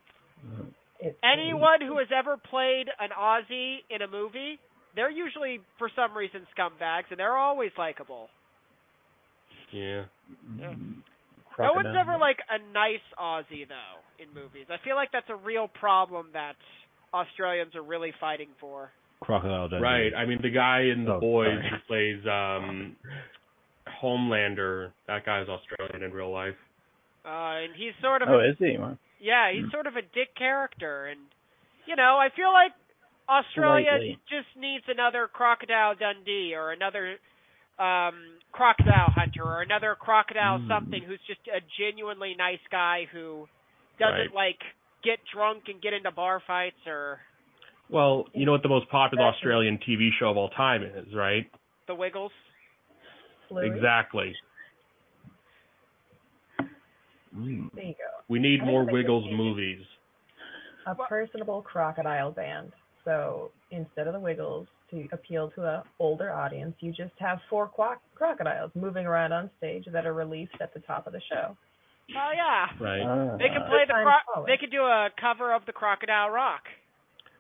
It's Anyone who has ever played an Aussie in a movie, they're usually for some reason scumbags, and they're always likable. Yeah. Yeah. No one's ever like a nice Aussie though in movies. I feel like that's a real problem that Australians are really fighting for. Crocodile Dundee. Right. I mean, the guy in The Oh, Boys sorry. who plays um Homelander, that guy's Australian in real life. Uh, and he's sort of Oh, a, is he? Yeah, he's sort of a dick character, and you know, I feel like Australia Slightly. just needs another Crocodile Dundee or another um Crocodile Hunter or another Crocodile Hmm. something who's just a genuinely nice guy who doesn't like get drunk and get into bar fights or Well, you know what the most popular Australian TV show of all time is, right? the Wiggles. Bluey. Exactly. Mm. There you go. We need I more Wiggles movies. A personable crocodile band. So instead of the Wiggles, to appeal to a older audience, you just have four quack- crocodiles moving around on stage that are released at the top of the show. Oh yeah. Right. Ah. They can play the cro- they could do a cover of the Crocodile Rock.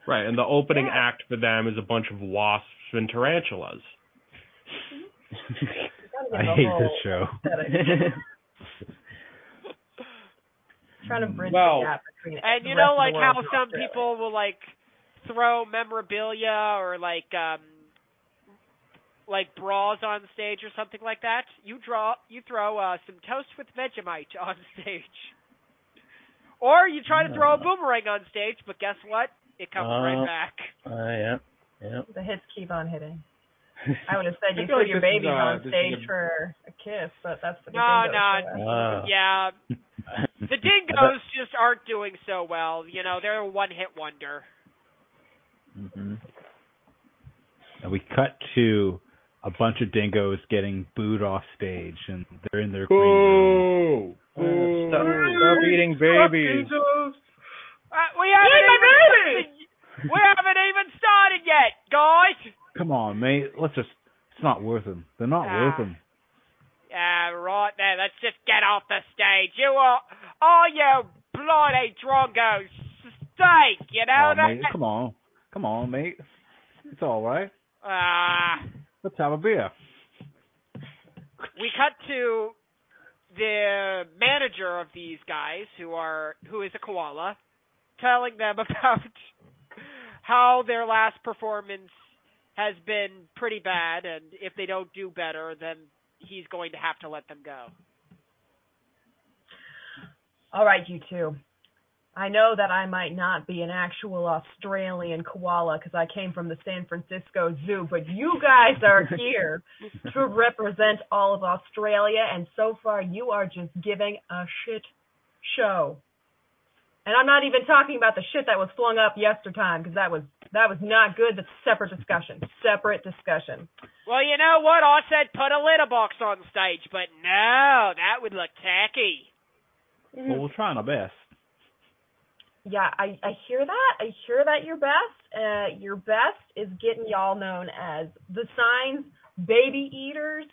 Right. And the opening Yeah. act for them is a bunch of wasps and tarantulas. You gotta get I hate this show. Trying to bridge Well, the gap between And you know like how some people will like throw memorabilia or like um like bras on stage or something like that. You draw you throw uh some toast with Vegemite on stage. Or you try to throw a boomerang on stage, but guess what? It comes Uh, right back. Uh, yeah, yeah. The hits keep on hitting. I would have said you feel threw like your baby is, uh, on stage a- for a kiss, but that's for the No, dingoes, no. so, uh, Ah. Yeah, the dingoes just aren't doing so well. You know, they're a one-hit wonder. Hmm And we cut to a bunch of dingoes getting booed off stage, and they're in their green room. Boo! Boo! Stop, stop eating babies. Uh, we haven't even we haven't even started yet, guys. Come on, mate. Let's just. It's not worth them. They're not Ah. worth them. Yeah, right there. Let's just get off the stage. You are, are you bloody drongo steak? You know Oh, that? mate, come on, come on, mate. It's all right. Ah. Let's have a beer. we cut to the manager of these guys who are who is a koala telling them about how their last performance has been pretty bad and if they don't do better then he's going to have to let them go. All right, you two. I know that I might not be an actual Australian koala because I came from the San Francisco Zoo, but you guys are here to represent all of Australia, and so far you are just giving a shit show. And I'm not even talking about the shit that was flung up yesterday because that was that was not good. That's a separate discussion. Separate discussion. Well, you know what? I said put a litter box on stage, but no, that would look tacky. Well, we're trying our best. Yeah, I I hear that. I hear that your best. Uh, your best is getting y'all known as the signs baby eaters.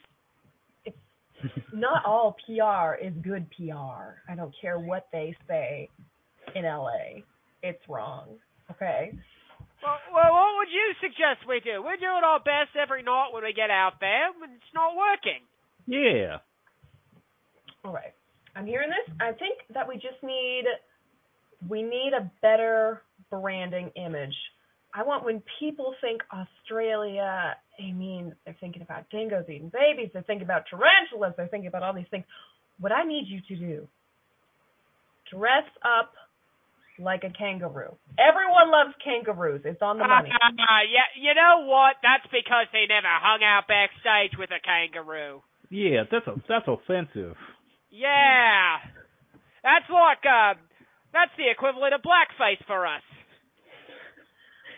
It's not all PR is good PR. I don't care what they say in LA. It's wrong. Okay. Well, well, what would you suggest we do? We're doing our best every night when we get out there, and it's not working. Yeah. All right. I'm hearing this. I think that we just need we need a better branding image. I want when people think Australia, I mean, they're thinking about dingoes eating babies, they're thinking about tarantulas, they're thinking about all these things. What I need you to do, dress up like a kangaroo. Everyone loves kangaroos. It's on the money. Uh, yeah, you know what? That's because they never hung out backstage with a kangaroo. Yeah, that's a, that's offensive. Yeah, that's like uh, that's the equivalent of blackface for us.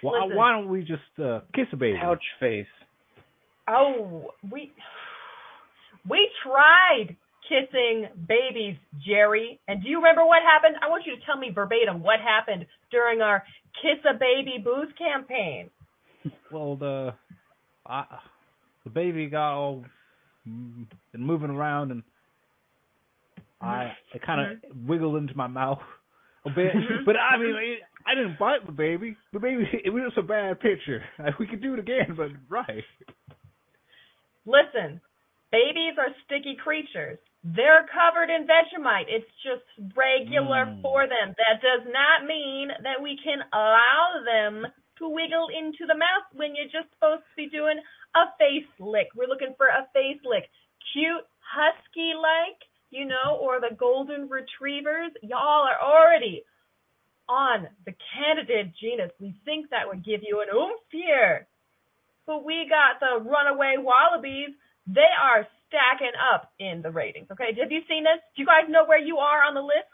Why, Listen. why don't we just uh, kiss a baby? Ouch face. Oh, we we tried kissing babies, Jerry. And do you remember what happened? I want you to tell me verbatim what happened during our Kiss a Baby booze campaign. Well, the I, the baby got all mm, and moving around, and I it kind of wiggled into my mouth a bit. but I mean, it, I didn't bite the baby. The baby it was just a bad picture. We could do it again, but right. Listen, babies are sticky creatures. They're covered in Vegemite. It's just regular Mm. for them. That does not mean that we can allow them to wiggle into the mouth when you're just supposed to be doing a face lick. We're looking for a face lick. Cute, husky like, you know, or the golden retrievers. Y'all are already on the candidate genus. We think that would give you an oomph here. But we got the runaway wallabies. They are stacking up in the ratings. Okay, have you seen this? Do you guys know where you are on the list?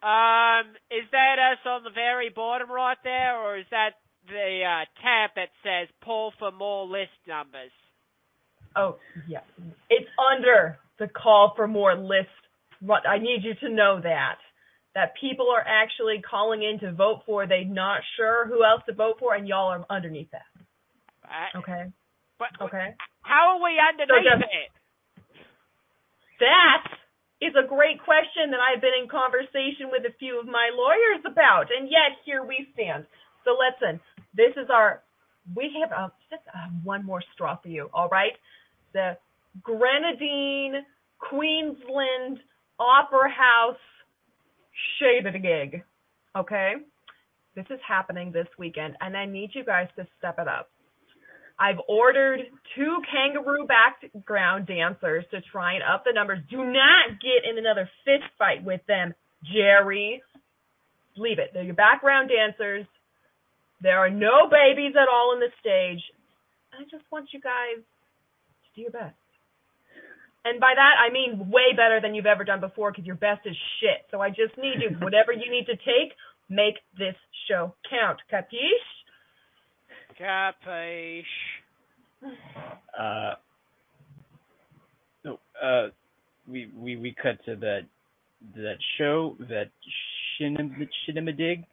Um, is that us on the very bottom right there, or is that the uh, tab that says pull for more list numbers? Oh, yeah. It's under the call for more list. What I need you to know that that people are actually calling in to vote for. They're not sure who else to vote for, and y'all are underneath that. Okay. but Okay. how are we underneath just- it? That is a great question that I've been in conversation with a few of my lawyers about, and yet here we stand. So listen, this is our. We have uh, just uh, one more straw for you. All right, the Grenadine Queensland Opera House shaded gig. Okay, this is happening this weekend, and I need you guys to step it up. I've ordered two kangaroo background dancers to try and up the numbers. Do not get in another fist fight with them, Jerry. leave it. They're your background dancers. There are no babies at all in the stage. I just want you guys to do your best. And by that I mean way better than you've ever done before because your best is shit. So I just need you, whatever you need to take, make this show count. Capiche? Capiche. Uh, so, uh, we we we cut to that that show that Shinim Shinamadig.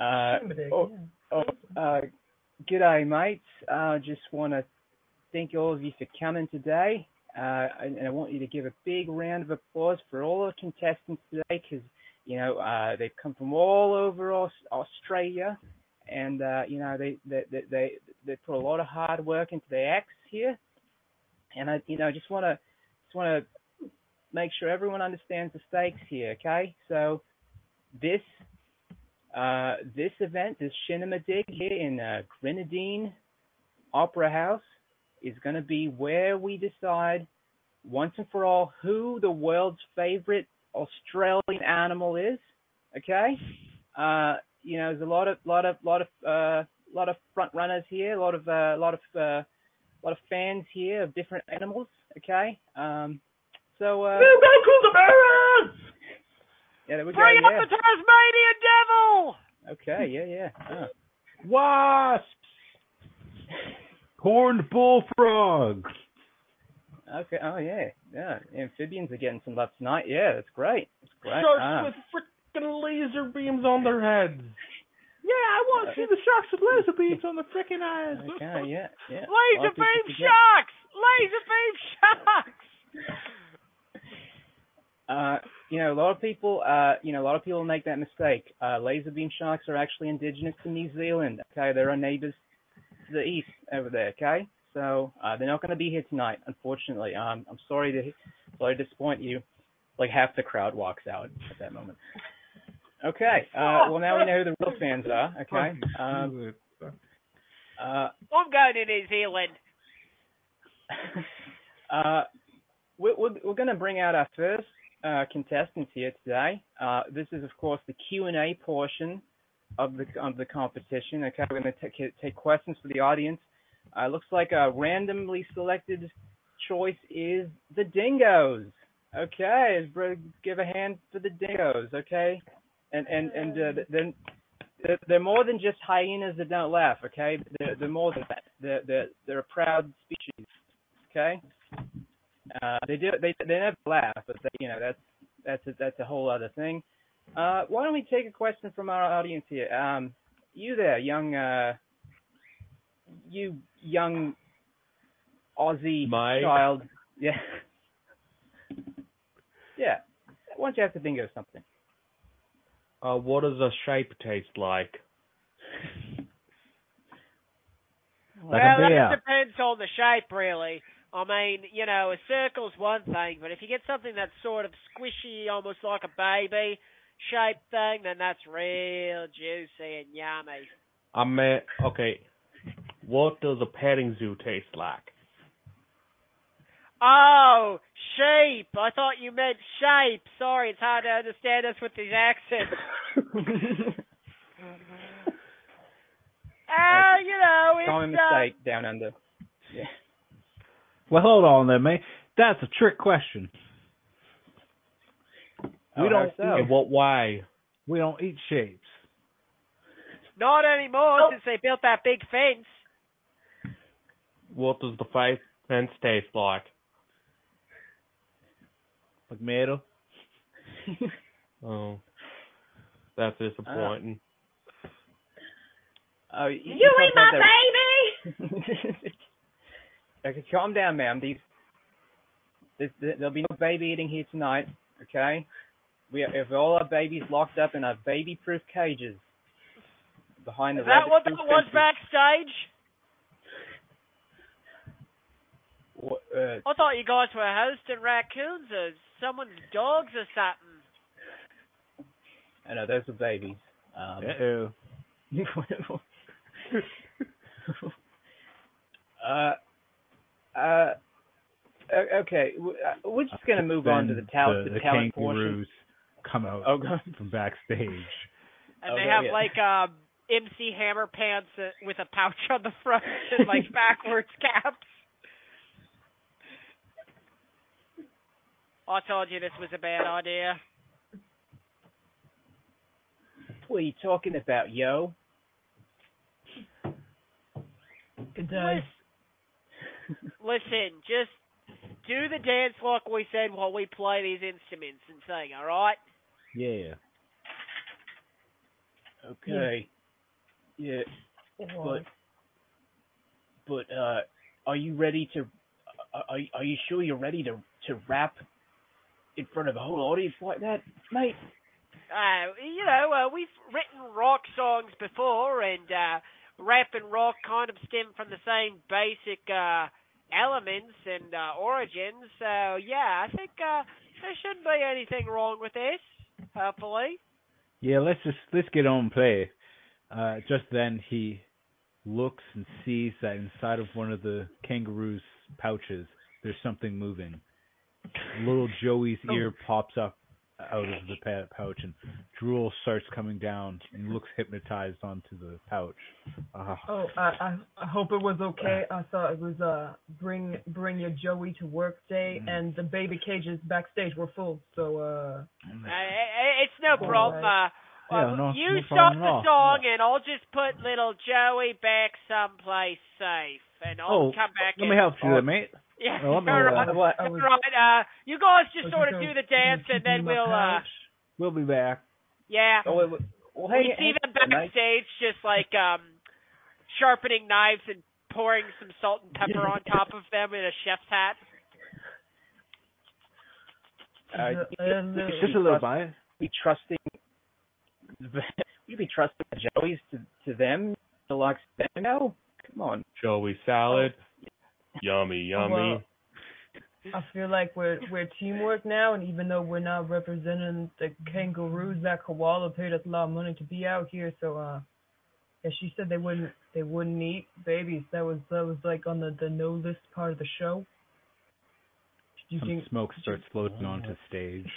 Uh, oh, oh, uh, g'day, mates. Uh, just want to thank all of you for coming today. Uh, and, I want you to give a big round of applause for all the contestants today because, you know, uh, they've come from all over Australia and, uh, you know, they, they, they, they, put a lot of hard work into their acts here. And I, you know, just want to, just want to make sure everyone understands the stakes here, okay? So this, uh, this event, this Shinamadig here in, uh, Grenadine Opera House is going to be where we decide once and for all who the world's favorite Australian animal is. Okay, uh, you know, there's a lot of, lot of, lot of, uh, lot of front runners here, a lot of, uh, lot of, uh, lot of fans here of different animals. Okay, um, so uh, You go Kookaburras! yeah, there we go. Bring yeah. up the Tasmanian Devil! Okay, yeah, yeah. Oh. Wasps. Horned bullfrog. Okay. Oh yeah, yeah. Amphibians are getting some love tonight. Yeah, that's great. That's great. Sharks Ah. with freaking laser beams on their heads. Yeah, I want to see the sharks with laser beams on the freaking eyes. Okay, yeah, yeah. Laser of beam sharks! Laser beam sharks! Uh, you know, a lot of people, uh, you know, a lot of people make that mistake. Uh, laser beam sharks are actually indigenous to New Zealand. Okay, they're our neighbors to the east over there. Okay, so uh, they're not going to be here tonight, unfortunately. Um, I'm sorry to sorry to disappoint you. Like half the crowd walks out at that moment. Okay, uh, well now we know who the real fans are. Okay, um, uh, I'm going to New Zealand. uh, we're, we're, we're going to bring out our first uh, contestants here today. Uh, this is, of course, the Q and A portion of the of the competition. Okay, we're going to take questions for the audience. Uh, looks like a randomly selected choice is the Dingoes. Okay, give a hand for the Dingoes. Okay, and and and uh, then. They're, more than just hyenas that don't laugh, okay? They're, more than that. They're, a proud species, okay? Uh, they do they they never laugh, but you know that's that's a, that's a whole other thing. Uh, why don't we take a question from our audience here? Um, you there, young uh, you young Aussie Mike? child, yeah, yeah. Why don't you have to think of something? Uh, what does a shape taste like? Like well, a that depends on the shape, really. I mean, you know, a circle's one thing, but if you get something that's sort of squishy, almost like a baby shaped thing, then that's real juicy and yummy. I meant, okay, what does a petting zoo taste like? Oh, sheep. I thought you meant shape. Sorry, it's hard to understand us with these accents. Uh, you know, it's Common uh, mistake down under. Yeah. Well, hold on there, mate. That's a trick question. Oh, We don't how so? In what way? we don't eat shapes. not anymore Oh. since they built that big fence. What does the face fence taste like? Like metal. Oh, that's disappointing. Uh, oh, you, You eat my baby. baby! okay, calm down, ma'am. These, this, there'll be no baby eating here tonight. Okay, we have all our babies locked up in our baby-proof cages behind the. Is that what that rabbit-proof was fences. backstage? What, uh, I thought you guys were hosting raccoons or someone's dogs or something. I know those are babies. Um, Uh-oh. uh, uh, okay, uh, we're just gonna move on to the Then talent, the, the, the talent portion. Kangaroos come out Oh, God. from backstage. and Oh, they have yeah. like um MC Hammer pants uh, with a pouch on the front and like backwards caps. I told you this was a bad idea. What are you talking about, yo? Good day. Listen, just do the dance like we said while we play these instruments and sing, all right? Yeah. Okay. Yeah, but but uh, are you ready to? Are are you sure you're ready to to rap in front of a whole audience like that, mate? Uh, you know, uh, we've written rock songs before, and uh, rap and rock kind of stem from the same basic uh, elements and uh, origins. So yeah, I think uh, there shouldn't be anything wrong with this. Hopefully. Yeah, let's just let's get on and play. Uh, just then he looks and sees that inside of one of the kangaroo's pouches there's something moving. Little Joey's ear pops up out of the pa- pouch and drool starts coming down and looks hypnotized onto the pouch. Ah, Oh, I, I I hope it was okay. I thought it was uh bring bring your Joey to work day, Mm. and the baby cages backstage were full. So uh Uh, it's no problem. Uh, Yeah, no- you no start problem at the all. song, and I'll just put little Joey back someplace safe, and I'll Oh, come back. let and, me help you there, mate. Yeah, Well, let me, all uh, right. What? I was, All right. Uh, you guys just sort of do the dance, and then keep in my we'll. Uh. We'll be back. yeah. Oh, wait, wait. well, we hey, see hey, them mate. backstage, just like um, sharpening knives and pouring some salt and pepper on top of them in a chef's hat. Uh, The- and the- Just a little bite. be trusting. you be trusting the Joeys to to them to like them? No, come on. Joey salad. Yummy, yummy. Well, I feel like we're we're teamwork now, and even though we're not representing the kangaroos, that koala paid us a lot of money to be out here. So, uh, yeah, she said they wouldn't they wouldn't eat babies. That was that was like on the the no list part of the show. Do you Some think? smoke starts floating onto stage.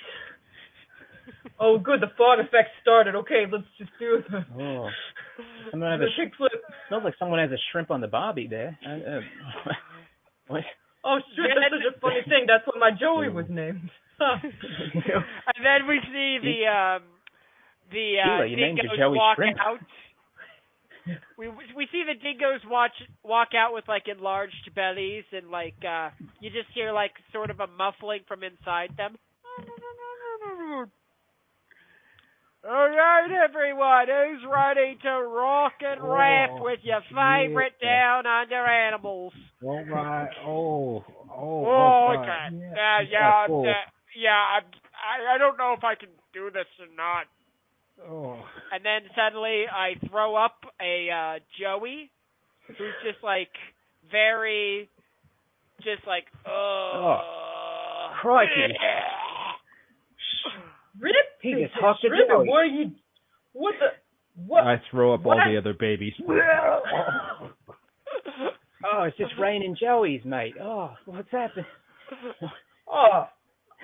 Oh, good. The fog effect started. Okay, let's just do the Oh, someone has the a sh- kickflip. smells like someone has a shrimp on the barbie there. Uh, uh, what? Oh, shit! That's such a funny thing. That's what my Joey was named. and then we see the um, the uh, Sheila, you named your dingoes walk Shrimp. out. We we see the dingoes watch walk out with like enlarged bellies and like uh you just hear like sort of a muffling from inside them. All right, everyone, who's ready to rock and rap Oh, with your favorite yeah. down under animals? All right. Oh, oh, Oh, okay. Yeah. Yeah, yeah, cool. uh, yeah. I'm, I I don't know if I can do this or not. Oh. And then suddenly I throw up a uh Joey who's just like very just like oh crikey. Rip He it, just hucked a Rip it. Joey. What are you? What the? What? I throw up all What? the other babies. Oh, it's just raining Joeys, mate. Oh, what's happened? Oh,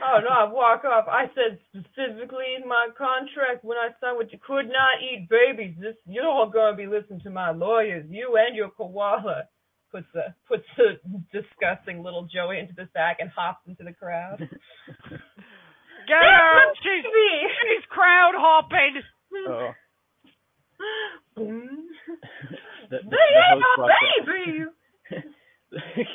oh no! I walk off. I said specifically in my contract when I signed with you could not eat babies. This you're all gonna be listening to my lawyers. You and your koala. Puts a puts a disgusting little Joey into the sack and hops into the crowd. Get her! She's me. she's crowd hopping. Oh, the, the, They the ate my walks baby.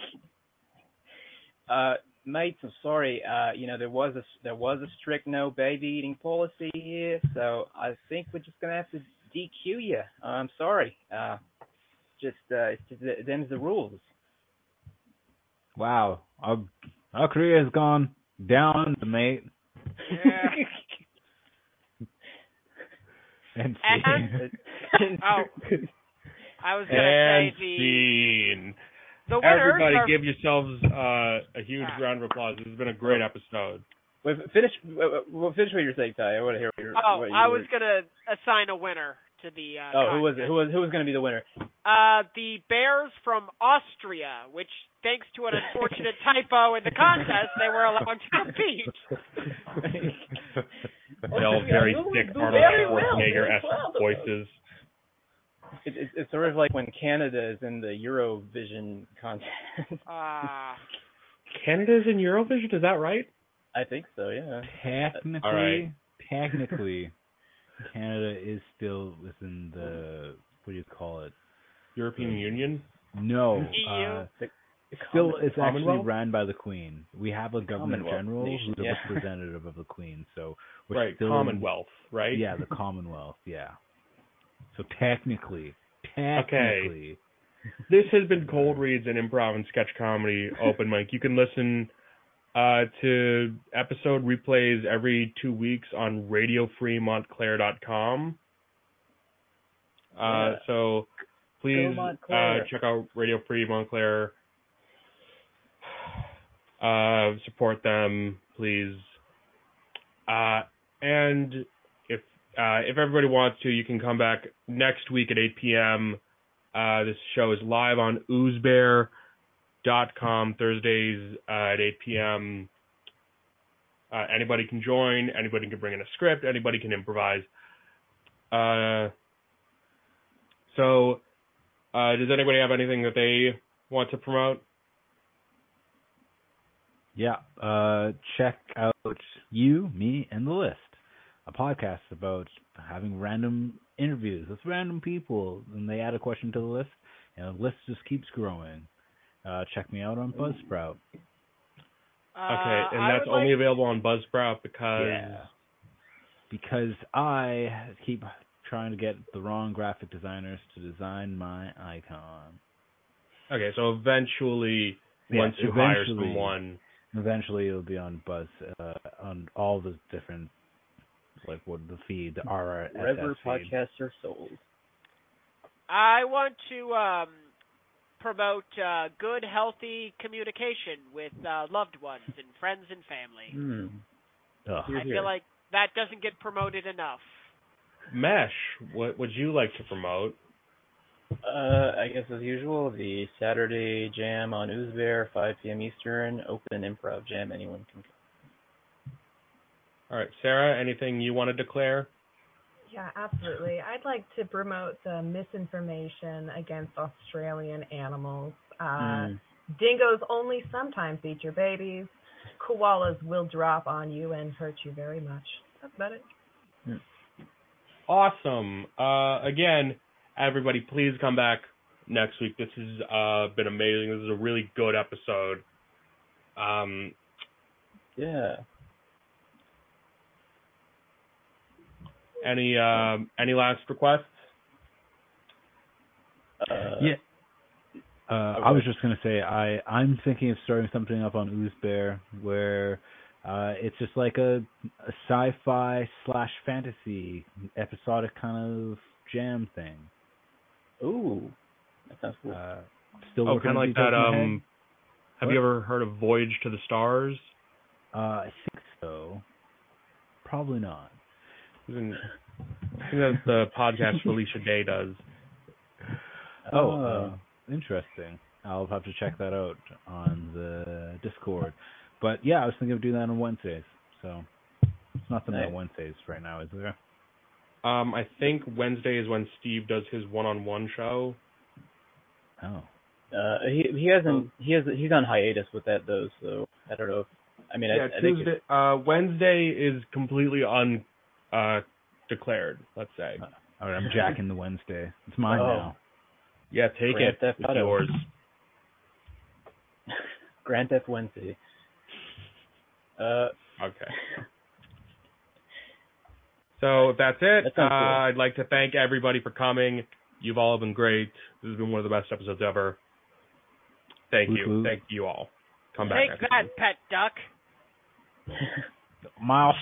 uh, mates, I'm sorry. Uh, you know there was a there was a strict no baby eating policy here, so I think we're just gonna have to DQ you. Uh, I'm sorry. Uh, just uh, it's just, them's the rules. Wow. Our, our career has gone down, mate. Yeah. And And- Oh. I was gonna And say the scene. the winners Everybody are give yourselves uh, a huge Ah. round of applause. This has been a great episode. Wait, finish. Well, well, finish what you're saying, Ty. I want to hear what you're. Oh, what you I were- was gonna assign a winner to the uh Oh, who was it? Who was who was going to be the winner? Uh, the Bears from Austria, which, thanks to an unfortunate typo in the contest, they were allowed to compete. They all have very thick Arnold Schwarzenegger-esque well. voices. It, it, it's sort of like when Canada is in the Eurovision contest. Ah. Canada's in Eurovision, is that right? I think so. Yeah. Technically, All right. technically, Canada is still within the what do you call it? European Union. No, EU? uh, The still it's actually ran by the Queen. We have a governor Commonwealth general nation, who's a yeah. representative of the Queen. So we're right, still Commonwealth, right? Yeah, the Commonwealth. Yeah. So technically, technically, This has been Cold Reads and Improv and Sketch Comedy Open Mic. You can listen uh, to episode replays every two weeks on RadioFreeMontclair.com. Uh, Yeah. so please uh, check out Radio Free Montclair. Uh, support them, please. Uh, and if uh, if everybody wants to, you can come back next week at 8 p.m. Uh, this show is live on oozbear.com Thursdays uh, at 8 p.m. Uh, anybody can join. Anybody can bring in a script. Anybody can improvise. Uh, so, uh, does anybody have anything that they want to promote? yeah. Uh, check out you, me, and the list, a podcast about having random interviews with random people, and they add a question to the list, and the list just keeps growing. Uh, check me out on Buzzsprout. Okay, Uh, and I that's only like- available on Buzzsprout because Yeah. Because I keep trying to get the wrong graphic designers to design my icon. okay, so eventually Yeah, once you hire eventually. someone, Eventually, it'll be on Buzz, uh, on all the different, like what the feed, the RRSS Wherever feed. podcasts are sold. I want to um, promote uh, good, healthy communication with uh, loved ones and friends and family. Ugh. Here, I here. feel like that doesn't get promoted enough. Mesh, what would you like to promote? Uh, I guess as usual, the Saturday jam on Oozbear, 5 p.m. Eastern, open improv jam. Anyone can come. All right, Sarah, anything you want to declare? Yeah, absolutely. I'd like to promote the misinformation against Australian animals. Uh, Hmm. Dingoes only sometimes eat your babies. Koalas will drop on you and hurt you very much. That's about it. Awesome. Uh, again, everybody, please come back next week. This has uh, been amazing. This is a really good episode. Um, Yeah. Any uh, any last requests? Uh, Yeah. Uh, I was just gonna say I I'm thinking of starting something up on Oozbear where uh, it's just like a, a sci-fi slash fantasy episodic kind of jam thing. Ooh. That sounds cool. Uh, still Oh, kind of like that. in my head. Um, have you ever heard of Voyage to the Stars? Uh, I think so. Probably not. I think the podcast Felicia Day does. Oh, Oh. uh, interesting. I'll have to check that out on the Discord. But yeah, I was thinking of doing that on Wednesdays. So it's nothing Nice. on Wednesdays right now, is there? Um, I think Wednesday is when Steve does his one-on-one show. Oh. Uh, he he hasn't he has he's on hiatus with that though, so I don't know. If, I mean, yeah, I, I think Tuesday. Uh, Wednesday is completely un uh, declared. Let's say. All right, I'm jacking the Wednesday. It's mine Oh. now. Yeah, take Grand it. Theft It's Auto. yours. Grand Theft Wednesday. Uh, Okay. So that's it, That uh, cool. I'd like to thank everybody for coming. You've all been great. This has been one of the best episodes ever. Thank Woot you. woot. Thank you all. Come back Take that, week. pet duck. Miles